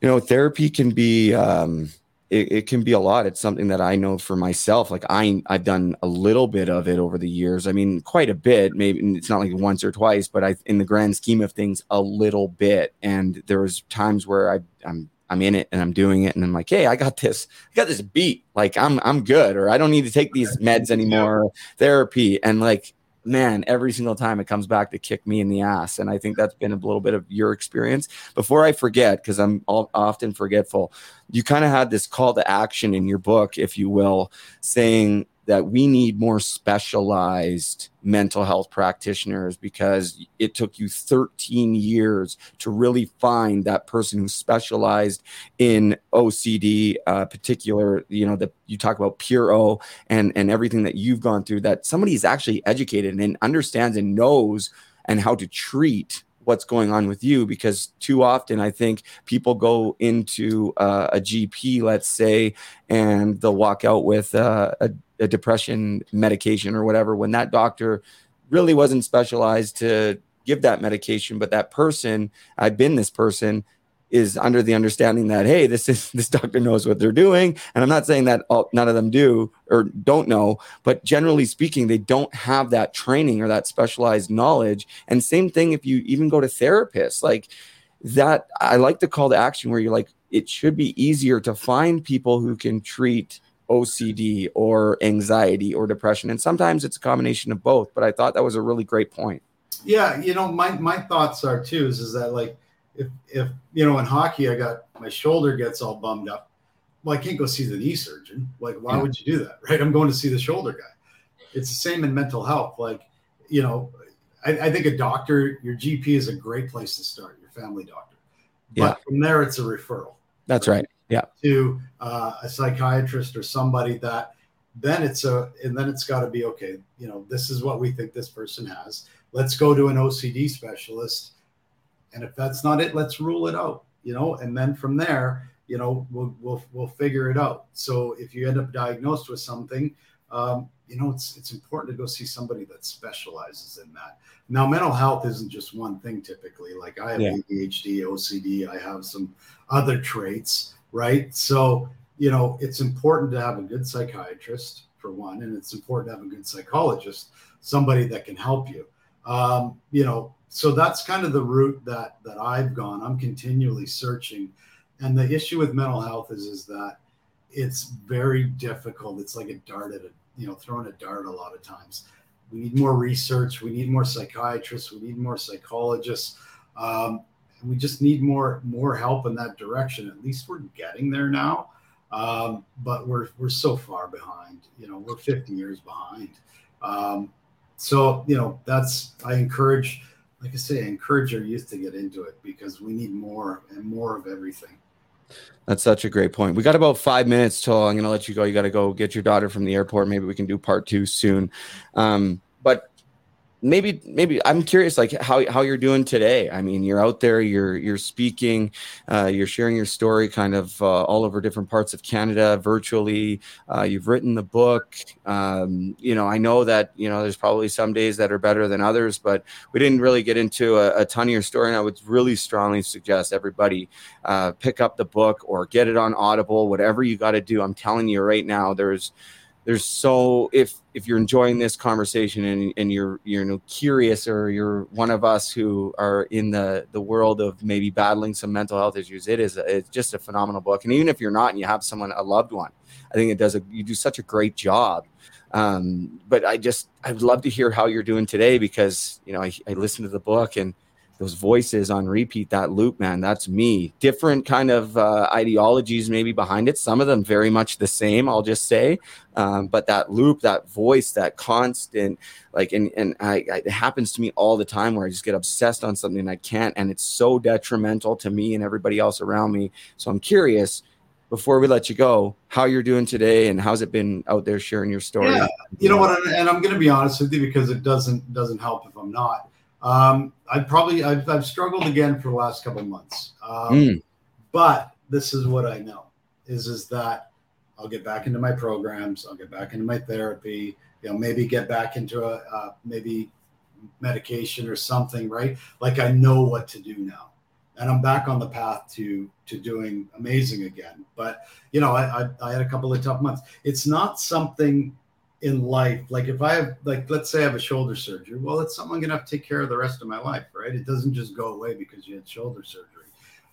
you know, therapy can be, um, it, it, can be a lot. It's something that I know for myself. Like I, I've done a little bit of it over the years. I mean, quite a bit. Maybe it's not like once or twice, but I, in the grand scheme of things, a little bit. And there was times where I, I'm, I'm in it and I'm doing it, and I'm like, hey, I got this, I got this beat. Like I'm, I'm good, or I don't need to take these meds anymore. Therapy, and like man, every single time it comes back to kick me in the ass. And I think that's been a little bit of your experience. Before I forget, because I'm often forgetful, you kind of had this call to action in your book, if you will, saying that we need more specialized mental health practitioners because it took you 13 years to really find that person who specialized in OCD, uh, particular, you know, that you talk about pure O and, and everything that you've gone through, that somebody is actually educated and understands and knows and how to treat what's going on with you because too often I think people go into uh, a GP, let's say, and they'll walk out with uh, a a depression medication or whatever when that doctor really wasn't specialized to give that medication. But that person i've been this person is under the understanding that hey this is this doctor knows what they're doing and i'm not saying that all, none of them do or don't know but generally speaking they don't have that training or that specialized knowledge and same thing if you even go to therapists like that i like the call to action where you're like it should be easier to find people who can treat OCD or anxiety or depression. And sometimes it's a combination of both. But I thought that was a really great point. Yeah, you know, my my thoughts are too is, is that like if if you know in hockey I got my shoulder gets all bummed up, well I can't go see the knee surgeon. Like why Yeah. would you do that, right? I'm going to see the shoulder guy. It's the same in mental health. Like you know, I, I think a doctor, your GP is a great place to start. Your family doctor, but Yeah. from there it's a referral That's right. Yeah. to uh, a psychiatrist or somebody that then it's a and then it's got to be okay you know this is what we think this person has let's go to an ocd specialist and if that's not it let's rule it out you know and then from there you know we'll we'll, we'll figure it out. So if you end up diagnosed with something um, you know it's it's important to go see somebody that specializes in that. Now mental health isn't just one thing typically. Like i have Yeah. adhd ocd i have some other traits right? So you know it's important to have a good psychiatrist for one and it's important to have a good psychologist somebody that can help you. Um, you know so that's kind of the route that that i've gone. I'm continually searching. And the issue with mental health is is that it's very difficult. It's like a dart at a you know throwing a dart a lot of times. We need more research. We need more psychiatrists. We need more psychologists. Um, we just need more more help in that direction. At least we're getting there now. Um, but we're we're so far behind. You know we're 50 years behind. Um, so you know that's i encourage like i say encourage our youth to get into it because we need more and more of everything That's such a great point. We got about five minutes till I'm going to let you go. You got to go get your daughter from the airport. Maybe we can do part two soon. Um, but maybe, maybe I'm curious, like how how you're doing today. I mean, you're out there, you're you're speaking, uh, you're sharing your story, kind of uh, all over different parts of Canada virtually. Uh, you've written the book. Um, you know, I know that you know there's probably some days that are better than others, but we didn't really get into a, a ton of your story. And I would really strongly suggest everybody uh, pick up the book or get it on Audible, whatever you got to do. I'm telling you right now, there's there's so if if you're enjoying this conversation and, and you're you're you know, curious or you're one of us who are in the the world of maybe battling some mental health issues, it is it's just a phenomenal book. And even if you're not and you have someone a loved one, I think it does a you do such a great job. Um, but I just I'd love to hear how you're doing today because you know I, I listened to the book and those voices on repeat that loop man that's me. Different kind of uh, ideologies maybe behind it. Some of them very much the same i'll just say. Um, but that loop that voice that constant like and, and I, I, it happens to me all the time where i just get obsessed on something and i can't and it's so detrimental to me and everybody else around me. So i'm curious before we let you go how you're doing today and how's it been out there sharing your story? Yeah, you know what and- i'm going to be honest with you because it doesn't doesn't help if i'm not um, i probably I've, I've struggled again for the last couple months. Um, Mm. but this is what i know is is that i'll get back into my programs i'll get back into my therapy you know maybe get back into a uh, maybe medication or something right? Like i know what to do now. And i'm back on the path to to doing amazing again. But you know i i, I had a couple of tough months. It's not something in life like if i have like let's say i have a shoulder surgery well it's something i'm gonna have to take care of the rest of my life right? It doesn't just go away because you had shoulder surgery.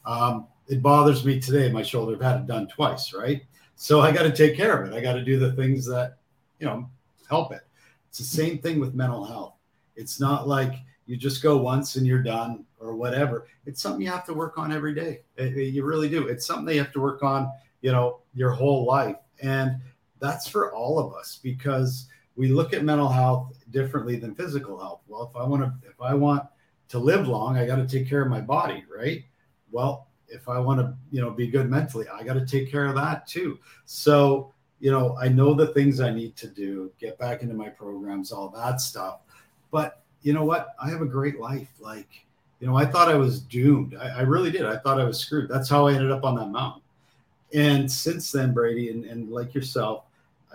Um, it bothers me today my shoulder i've had it done twice right? So i got to take care of it. I got to do the things that you know help it. It's the same thing with mental health. It's not like you just go once and you're done or whatever. It's something you have to work on every day. It- it- you really do. It's something you have to work on you know your whole life. And that's for all of us because we look at mental health differently than physical health. Well if i want to if i want to live long i got to take care of my body right? Well if i want to you know be good mentally i got to take care of that too. So you know i know the things i need to do get back into my programs all that stuff. But you know what? I have a great life. Like you know i thought i was doomed. I, I really did. I thought i was screwed. That's how i ended up on that mountain. And since then brady and, and like yourself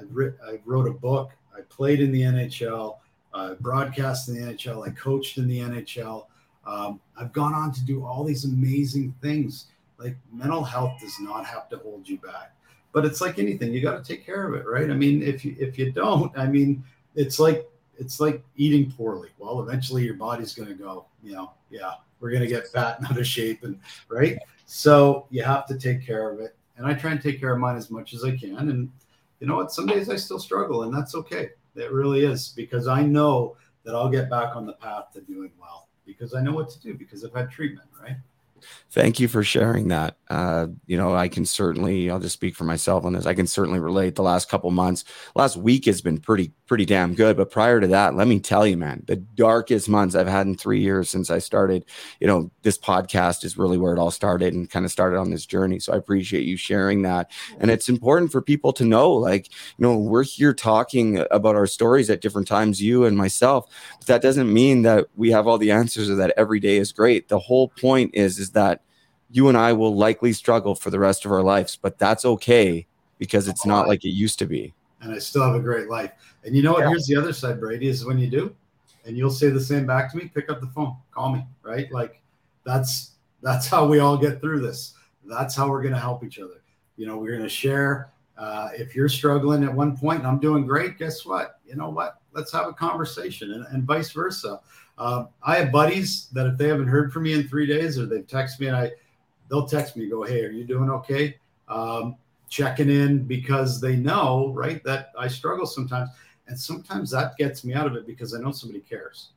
I've, writ- I wrote a book i played in the nhl I broadcast in the nhl i coached in the nhl um, i've gone on to do all these amazing things. Like mental health does not have to hold you back. But it's like anything you got to take care of it right? I mean if you if you don't i mean it's like it's like eating poorly. Well eventually your body's going to go you know yeah we're going to get fat and out of shape and right? So you have to take care of it. And i try and take care of mine as much as i can. And you know what? Some days I still struggle, and that's okay. It really is because I know that I'll get back on the path to doing well because I know what to do because I've had treatment, right? Thank you for sharing that. Uh, you know, I can certainly, I'll just speak for myself on this. I can certainly relate. The last couple months, last week has been pretty, pretty damn good. But prior to that, let me tell you, man, the darkest months I've had in three years since I started, you know, this podcast is really where it all started and kind of started on this journey. So I appreciate you sharing that. And it's important for people to know, like, you know, we're here talking about our stories at different times, you and myself. But that doesn't mean that we have all the answers or that every day is great. The whole point is, is that you and I will likely struggle for the rest of our lives, but that's okay because it's not like it used to be. And I still have a great life. And you know what? Yeah. Here's the other side, Brady, is when you do, and you'll say the same back to me, pick up the phone, call me, right? Like that's that's how we all get through this. That's how we're gonna help each other. You know, we're gonna share. Uh, if you're struggling at one point and I'm doing great, guess what? You know what? Let's have a conversation and, and vice versa. Uh, I have buddies that if they haven't heard from me in three days or they've texted me and I they'll text me, go, hey, are you doing okay? Um, checking in because they know, right, that I struggle sometimes. And sometimes that gets me out of it because I know somebody cares.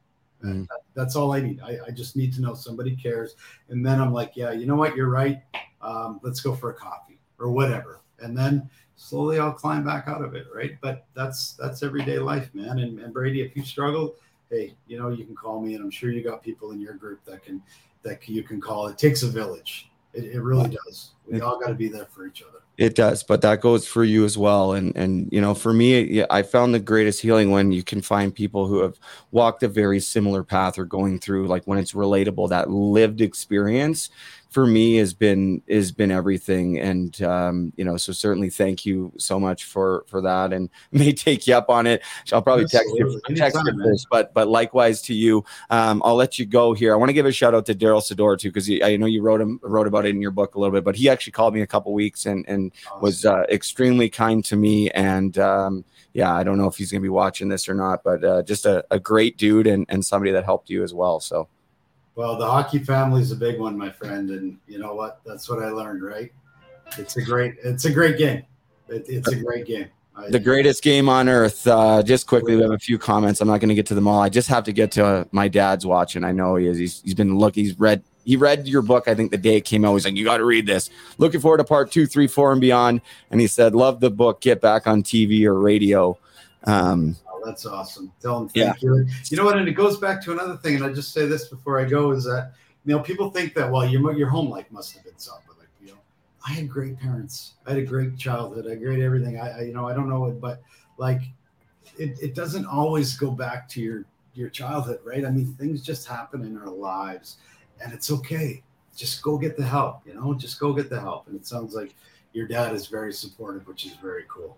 Mm. That, that's all I need. I, I, just need to know somebody cares. And then I'm like, yeah, you know what? You're right. Um, let's go for a coffee or whatever. And then slowly I'll climb back out of it. Right. But that's, that's everyday life, man. And, and Brady, if you struggle, hey, you know, you can call me and I'm sure you got people in your group that can, that you can call. It takes a village. It, it really does. We all got to be there for each other. It does, but that goes for you as well. And and you know, for me, I found the greatest healing when you can find people who have walked a very similar path or going through like when it's relatable, that lived experience for me has been has been everything. And um, you know so certainly thank you so much for for that and may take you up on it. I'll probably Absolutely. text you text you first but but likewise to you. Um, i'll let you go here. I want to give a shout out to Darryl Sydor too because i know you wrote him wrote about it in your book a little bit but he actually called me a couple weeks and and awesome. was uh, extremely kind to me. And um, yeah i don't know if he's gonna be watching this or not but uh, just a, a great dude and, and somebody that helped you as well. So well, the hockey family is a big one, my friend, and you know what? That's what I learned. Right? It's a great, it's a great game. It, it's a great game. I, the greatest game on earth. Uh, just quickly, we have a few comments. I'm not going to get to them all. I just have to get to uh, my dad's watching. I know he is. He's, he's been looking. He's read. He read your book. I think the day it came out. He's like, "You got to read this." Looking forward to part two, three, four, and beyond. And he said, "Love the book. Get back on TV or radio." Um, that's awesome. Tell them thank yeah. you. You know what? And it goes back to another thing. And I just say this before I go is that you know people think that well your your home life must have been something. Like you know, I had great parents. I had a great childhood. I had great everything. I, I you know I don't know it, but like it, it doesn't always go back to your your childhood, right? I mean, things just happen in our lives, and it's okay. Just go get the help. You know, just go get the help. And it sounds like your dad is very supportive, which is very cool.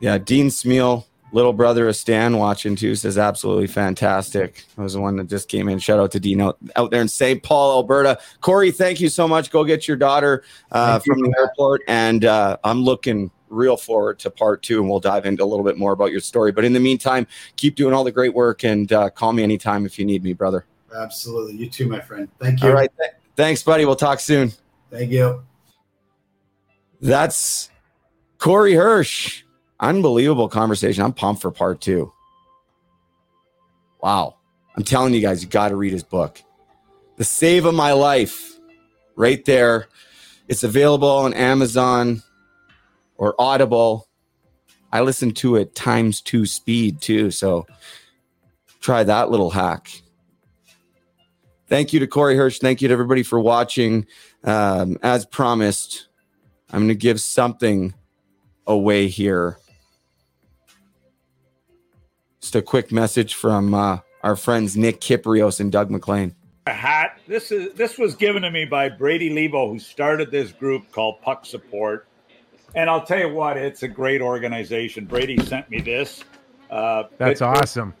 Yeah, Dean Smyl, little brother of Stan watching too says absolutely fantastic. That was the one that just came in. Shout out to Dino out, there in St. Paul, Alberta. Corey, thank you so much. Go get your daughter uh, from you. the airport, and uh, I'm looking real forward to part two, and we'll dive into a little bit more about your story. But in the meantime, keep doing all the great work, and uh, call me anytime if you need me, brother. Absolutely, you too, my friend. Thank you. All right, th- thanks, buddy. We'll talk soon. Thank you. That's Corey Hirsch unbelievable conversation. I'm pumped for part two. Wow. I'm telling you guys, you got to read his book. The Save of My Life, right there. It's available on Amazon or Audible. I listen to it times two speed too. So try that little hack. Thank you to Corey Hirsch. Thank you to everybody for watching. Um, as promised, I'm going to give something away here just a quick message from uh, our friends Nick Kypreos and Doug MacLean. A hat. This is this was given to me by Brady Leavold, who started this group called Puck Support. And I'll tell you what, it's a great organization. Brady sent me this. Uh, That's it, awesome.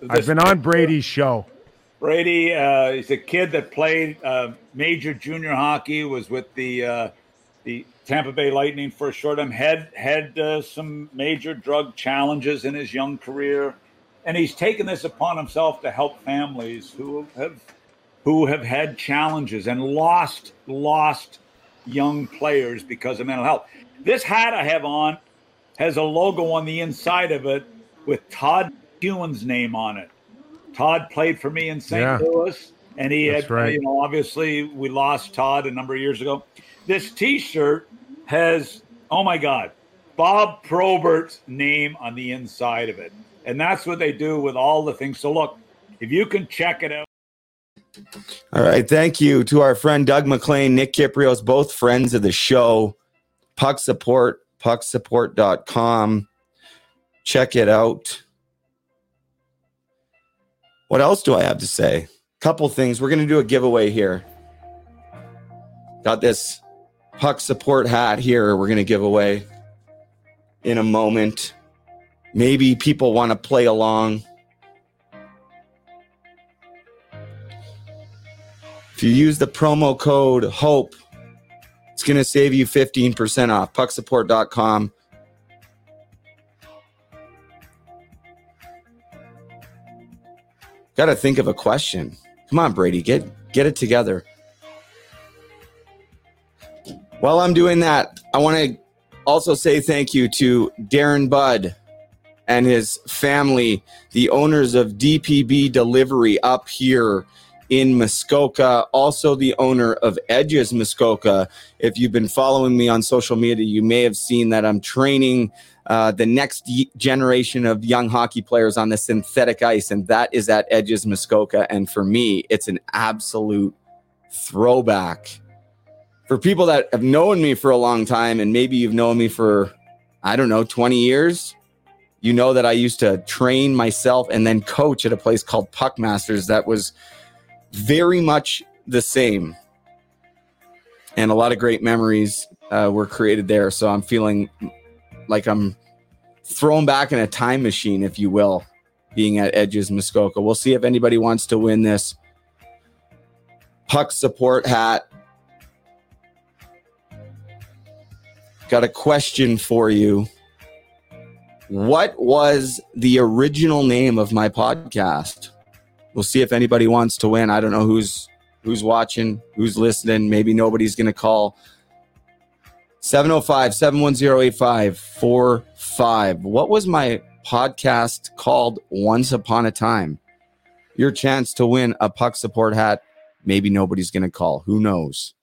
This, I've been on Brady's show. Brady, uh, he's a kid that played uh, major junior hockey. Was with the uh, the Tampa Bay Lightning for a short time. Had had uh, some major drug challenges in his young career, and he's taken this upon himself to help families who have who have had challenges and lost lost young players because of mental health. This hat I have on has a logo on the inside of it with Todd Ewen's name on it. Todd played for me in St. Yeah. Louis, and he That's had, uh, right. you know, obviously we lost Todd a number of years ago. This T-shirt has, oh my God, Bob Probert's name on the inside of it, and that's what they do with all the things. So look, if you can check it out. All right. Thank you to our friend Doug MacLean, Nick Kypreos, both friends of the show. Puck Support, pucksupport.com. Check it out. What else do I have to say? Couple things. We're going to do a giveaway here. Got this Puck Support hat here. We're going to give away in a moment. Maybe people want to play along. If you use the promo code HOPE, it's going to save you 15% off. Pucksupport.com. Got to think of a question. Come on, Brady, get get it together. While I'm doing that, I want to also say thank you to Darren Budd and his family, the owners of DPB Delivery up here in Muskoka, also the owner of Edges Muskoka. If you've been following me on social media, you may have seen that I'm training uh, the next generation of young hockey players on the synthetic ice, and that is at Edges Muskoka. And for me, it's an absolute throwback. For people that have known me for a long time, and maybe you've known me for, I don't know, 20 years, you know that I used to train myself and then coach at a place called Puck Masters that was very much the same. And a lot of great memories uh, were created there. So I'm feeling like I'm thrown back in a time machine, if you will, being at Edges Muskoka. We'll see if anybody wants to win this puck support hat. Got a question for you. What was the original name of my podcast? We'll see if anybody wants to win. I don't know who's who's watching, who's listening. Maybe nobody's going to call. 705 710 8545. What was my podcast called Once Upon a Time? Your chance to win a puck support hat. Maybe nobody's going to call. Who knows?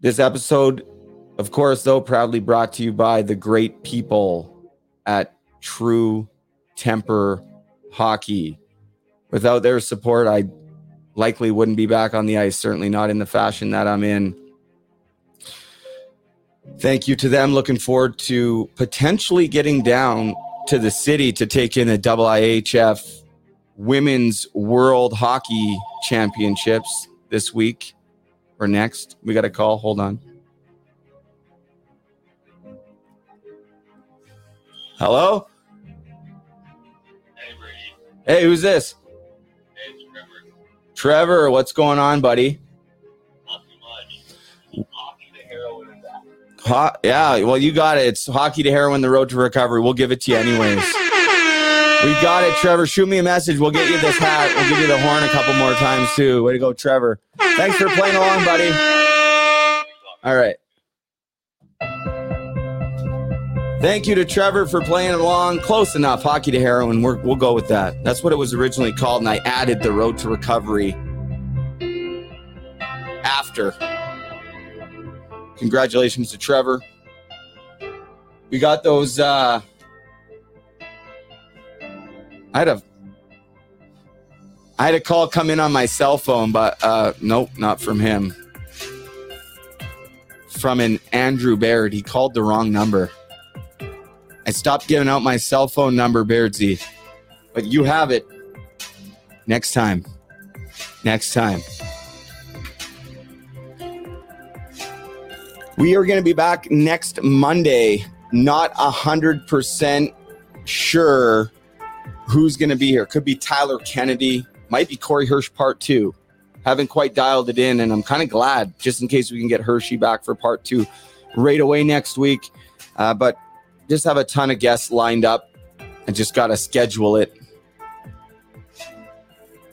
This episode, of course, though, proudly brought to you by the great people at True Temper Hockey. Without their support, I likely wouldn't be back on the ice, certainly not in the fashion that I'm in. Thank you to them. Looking forward to potentially getting down to the city to take in the IIHF Women's World Hockey Championships this week or next. We got a call. Hold on. Hello? Hey, who's this? Trevor, Trevor, what's going on, buddy? Hockey to heroin. Ho- yeah, well, you got it. It's hockey to heroin, the road to recovery. We'll give it to you anyways. We got it, Trevor. Shoot me a message. We'll get you this hat. We'll give you the horn a couple more times too. Way to go, Trevor. Thanks for playing along, buddy. All right. Thank you to Trevor for playing along. Close enough. Hockey to heroin. We're, we'll go with that. That's what it was originally called, and I added the road to recovery after. Congratulations to Trevor. We got those. Uh, I had a I had a call come in on my cell phone, but uh, nope, not from him. From an Andrew Baird. He called the wrong number. I stopped giving out my cell phone number, Beardsy. But you have it. Next time. Next time. We are going to be back next Monday. Not a hundred percent sure who's going to be here. Could be Tyler Kennedy. Might be Corey Hirsch part two. Haven't quite dialed it in, and I'm kind of glad just in case we can get Hershey back for part two right away next week. Uh, but just have a ton of guests lined up and just got to schedule it.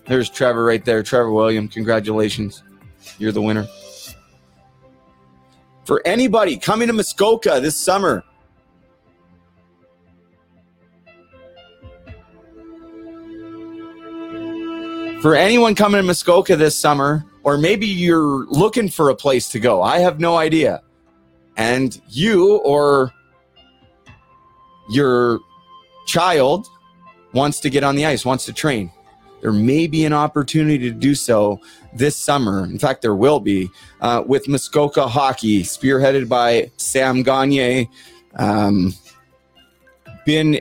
There's Trevor right there. Trevor William, congratulations. You're the winner. For anybody coming to Muskoka this summer, for anyone coming to Muskoka this summer, or maybe you're looking for a place to go, I have no idea. And you or your child wants to get on the ice, wants to train, there may be an opportunity to do so this summer. In fact, there will be uh, with Muskoka Hockey, spearheaded by Sam Gagne. Um, been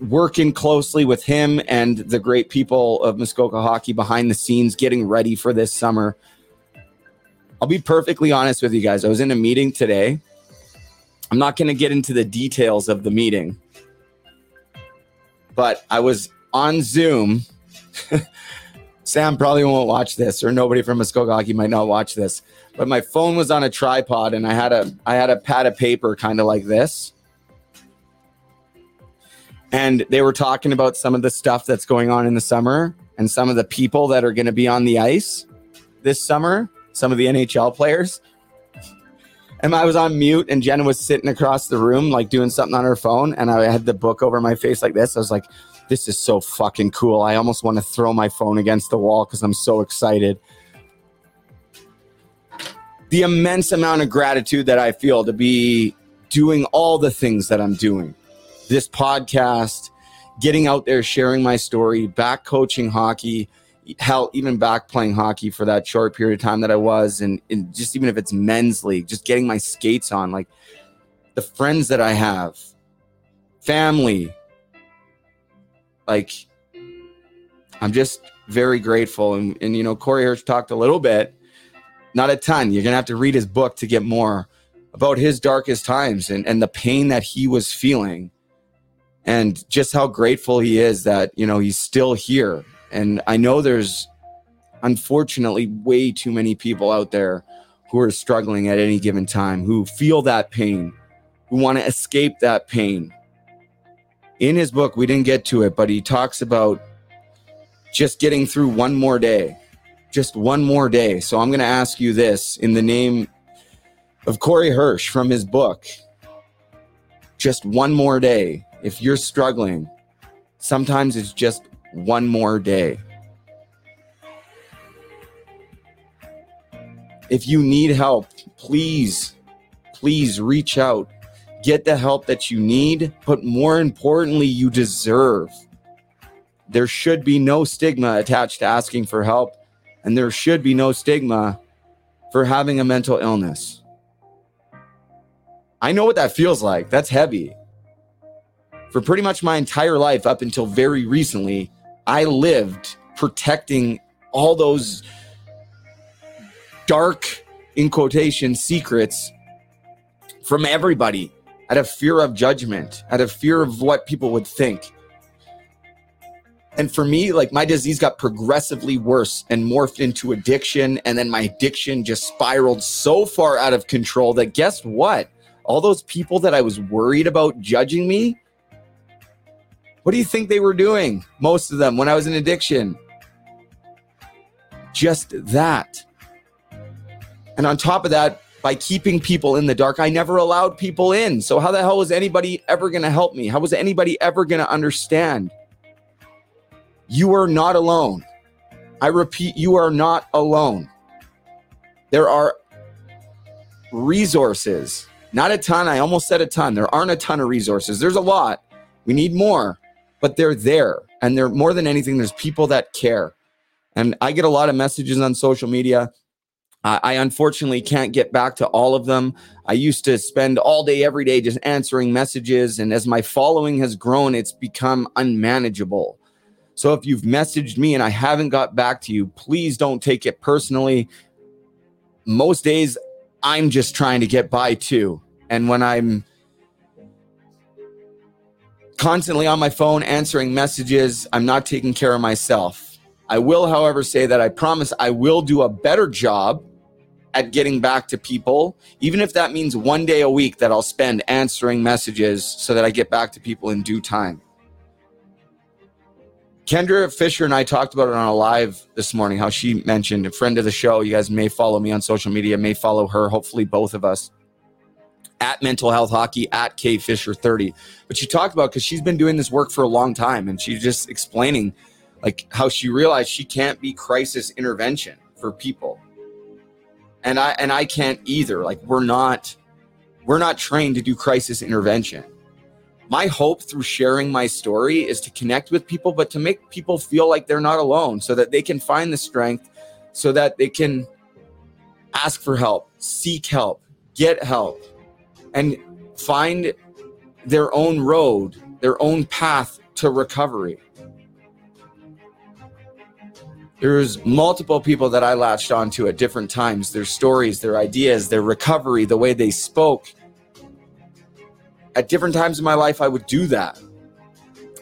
working closely with him and the great people of Muskoka Hockey behind the scenes, getting ready for this summer. I'll be perfectly honest with you guys. I was in a meeting today. I'm not going to get into the details of the meeting, but I was on Zoom. Sam probably won't watch this, or nobody from Muskoka Hockey might not watch this. But my phone was on a tripod, and I had a I had a pad of paper, kind of like this, and they were talking about some of the stuff that's going on in the summer and some of the people that are going to be on the ice this summer. Some of the NHL players. And I was on mute, and Jenna was sitting across the room, like doing something on her phone, and I had the book over my face like this. I was like, "This is so fucking cool." I almost want to throw my phone against the wall because I'm so excited. The immense amount of gratitude that I feel to be doing all the things that I'm doing, this podcast, getting out there, sharing my story, back coaching hockey, hell, even back playing hockey for that short period of time that I was, and, and just even if it's men's league, just getting my skates on, like the friends that I have, family, like I'm just very grateful. And, and you know, Corey Hirsch talked a little bit, not a ton. You're gonna have to read his book to get more about his darkest times and, and the pain that he was feeling and just how grateful he is that you know he's still here and i know there's unfortunately way too many people out there who are struggling at any given time who feel that pain who want to escape that pain. In his book we didn't get to it but he talks about just getting through one more day just one more day. So i'm going to ask you this in the name of corey hirsch from his book just one more day. If you're struggling, sometimes it's just one more day. If you need help, please, please reach out. Get the help that you need, but more importantly, you deserve. There should be no stigma attached to asking for help, and there should be no stigma for having a mental illness. I know what that feels like. That's heavy for pretty much my entire life up until very recently, I lived protecting all those dark, in quotation, secrets from everybody out of fear of judgment, out of fear of what people would think. And for me, like my disease got progressively worse and morphed into addiction. And then my addiction just spiraled so far out of control that guess what? All those people that I was worried about judging me what do you think they were doing? Most of them when I was in addiction. Just that. And on top of that, by keeping people in the dark, I never allowed people in. So, how the hell was anybody ever going to help me? How was anybody ever going to understand? You are not alone. I repeat, you are not alone. There are resources, not a ton. I almost said a ton. There aren't a ton of resources. There's a lot. We need more but they're there. And they're more than anything, there's people that care. And I get a lot of messages on social media. I, unfortunately can't get back to all of them. I used to spend all day, every day just answering messages. And as my following has grown, it's become unmanageable. So if you've messaged me and I haven't got back to you, please don't take it personally. Most days, I'm just trying to get by too. And when I'm constantly on my phone answering messages. I'm not taking care of myself. I will, however, say that I promise I will do a better job at getting back to people, even if that means one day a week that I'll spend answering messages so that I get back to people in due time. Kendra Fisher and I talked about it on a live this morning, how she mentioned a friend of the show. You guys may follow me on social media, may follow her, hopefully both of us at mental health hockey at K Fisher 30. But she talked about because she's been doing this work for a long time and she's just explaining like how she realized she can't be crisis intervention for people. And i and i can't either. Like we're not we're not trained to do crisis intervention. My hope through sharing my story is to connect with people but to make people feel like they're not alone so that they can find the strength so that they can ask for help seek help get help and find their own road their own path to recovery there's multiple people that I latched onto at different times, their stories, their ideas, their recovery, the way they spoke. At different times in my life, I would do that.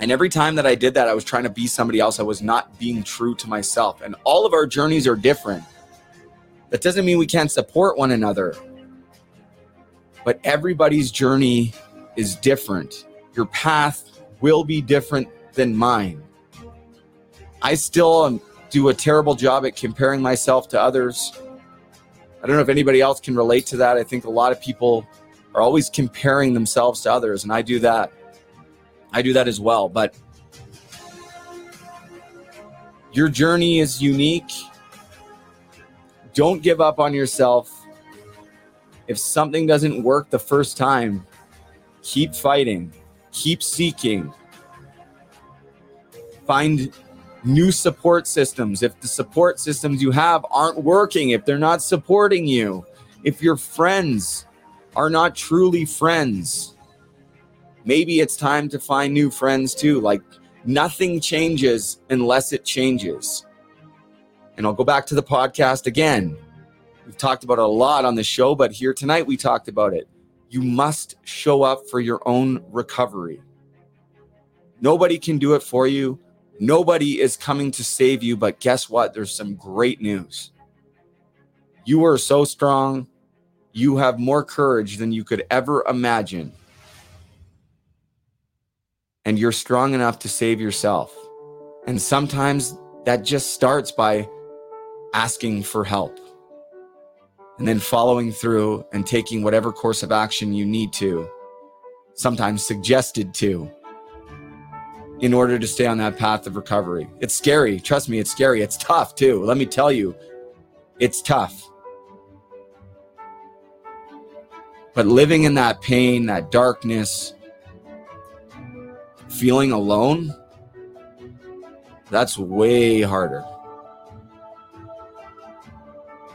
And every time that I did that, I was trying to be somebody else. I was not being true to myself. And all of our journeys are different. That doesn't mean we can't support one another. But everybody's journey is different. Your path will be different than mine. I still do a terrible job at comparing myself to others. I don't know if anybody else can relate to that. I think a lot of people are always comparing themselves to others, and I do that. I do that as well. But your journey is unique. Don't give up on yourself. If something doesn't work the first time, keep fighting, keep seeking. Find new support systems. If the support systems you have aren't working, if they're not supporting you, if your friends are not truly friends, maybe it's time to find new friends too. Like nothing changes unless it changes. And I'll go back to the podcast again. We've talked about it a lot on the show, but here tonight we talked about it. You must show up for your own recovery. Nobody can do it for you. Nobody is coming to save you, but guess what? There's some great news. You are so strong. You have more courage than you could ever imagine. And you're strong enough to save yourself. And sometimes that just starts by asking for help and then following through and taking whatever course of action you need to, sometimes suggested to in order to stay on that path of recovery. It's scary. Trust me, it's scary. It's tough too. Let me tell you, it's tough. But living in that pain, that darkness, feeling alone, that's way harder.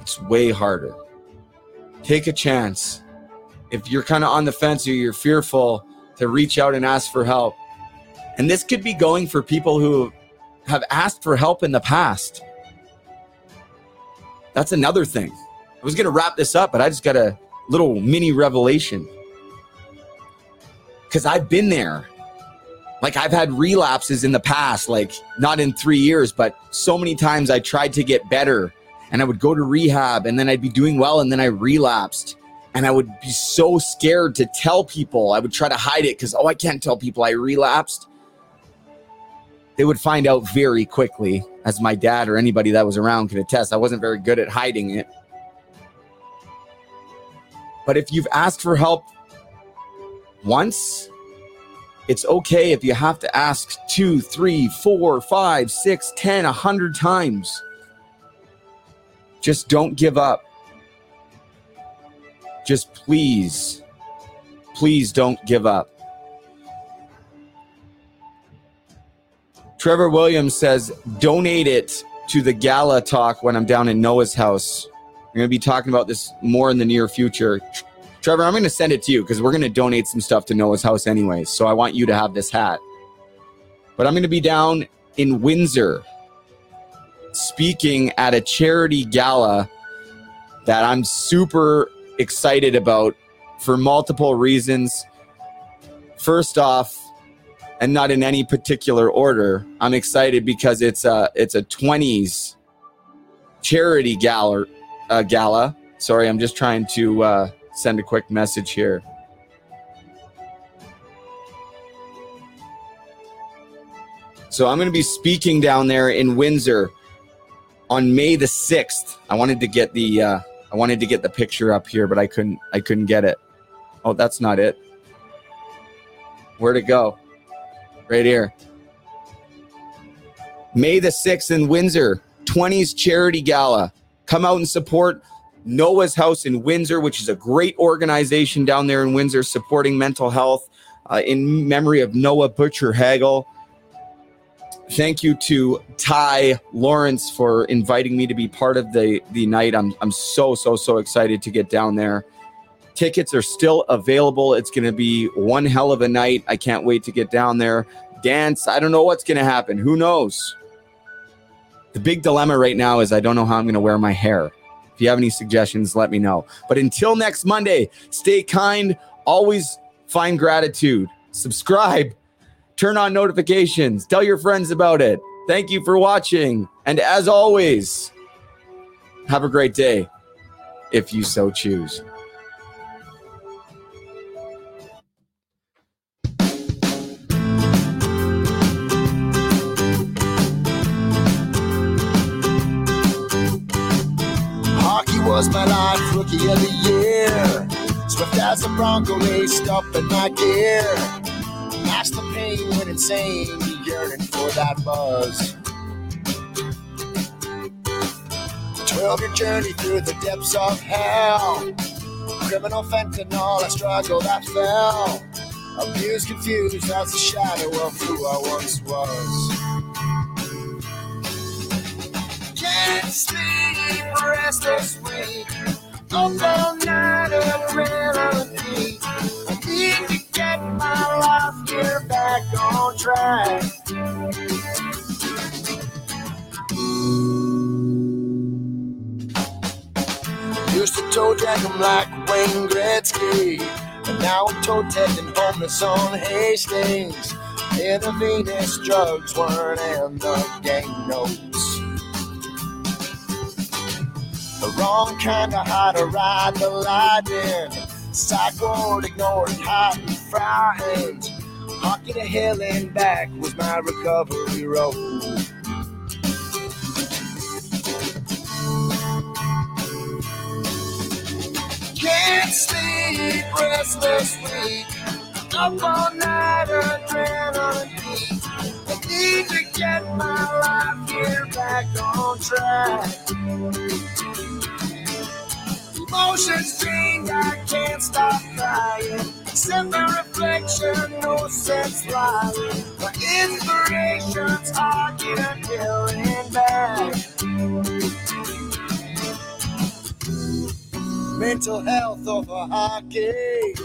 It's way harder. Take a chance. If you're kind of on the fence or you're fearful to reach out and ask for help, and this could be going for people who have asked for help in the past. That's another thing. I was going to wrap this up, but I just got a little mini revelation. Because I've been there. Like, I've had relapses in the past, like, not in three years, but so many times I tried to get better and I would go to rehab and then I'd be doing well and then I relapsed. And I would be so scared to tell people. I would try to hide it because, oh, I can't tell people I relapsed they would find out very quickly, as my dad or anybody that was around could attest. I wasn't very good at hiding it. But if you've asked for help once, it's okay if you have to ask two, three, four, five, six, ten, a hundred times. Just don't give up. Just please, please don't give up. Trevor Williams says, donate it to the gala talk when I'm down in Noah's house. I'm going to be talking about this more in the near future. Trevor, I'm going to send it to you because we're going to donate some stuff to Noah's house anyways. So I want you to have this hat. But I'm going to be down in Windsor speaking at a charity gala that I'm super excited about for multiple reasons. First off, and not in any particular order. I'm excited because it's a it's a 20s charity gala. Uh, gala. Sorry, I'm just trying to uh, send a quick message here. So I'm going to be speaking down there in Windsor on May the 6th. I wanted to get the uh, I wanted to get the picture up here, but I couldn't I couldn't get it. Oh, that's not it. Where'd it go? right here. May the 6th in Windsor, 20s Charity Gala. Come out and support Noah's House in Windsor, which is a great organization down there in Windsor supporting mental health uh, in memory of Noah Butcher Hagel. Thank you to Ty Lawrence for inviting me to be part of the, the night. I'm, I'm so, so, so excited to get down there. Tickets are still available. It's going to be one hell of a night. I can't wait to get down there. Dance. I don't know what's going to happen. Who knows? The big dilemma right now is I don't know how I'm going to wear my hair. If you have any suggestions, let me know. But until next Monday, stay kind, always find gratitude, subscribe, turn on notifications, tell your friends about it. Thank you for watching. And as always, have a great day if you so choose. Was my life, rookie of the year. Swift as a Bronco raced up in my gear. Matched the pain went insane, yearning for that buzz. Twelve year journey through the depths of hell. Criminal fentanyl, I struggled, that fell. Abused, confused as the shadow of who I once was. Can't sleep, restless week. Up all night, peak. I need to get my life gear back on track. Used to toe drag 'em like Wayne Gretzky. And now I'm toe tagging homeless on Hastings. Intravenous drugs weren't in the gang notes. The wrong kind of how to ride the lightning. Psych ward ignored, hot and frightened. Hockey to hell and back was my recovery road. Can't sleep, restless week. Up all night, adrenaline peak. I need to get my life here back on track. Emotions drained, I can't stop crying. Except my reflection, no sense lying. My inspiration's hockey until and back. Mental health over hockey.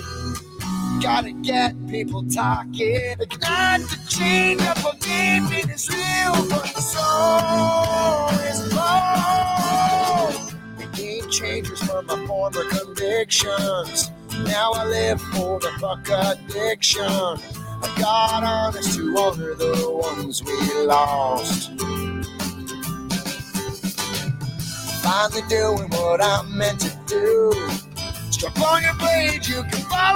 Gotta get people talking. Ignite the change a game it is real, but the soul is cold. Changers from my former convictions. Now I live for the fuck addiction. I got honest to honor the ones we lost. Finally doing what I'm meant to do. Struck on your blade, you can follow.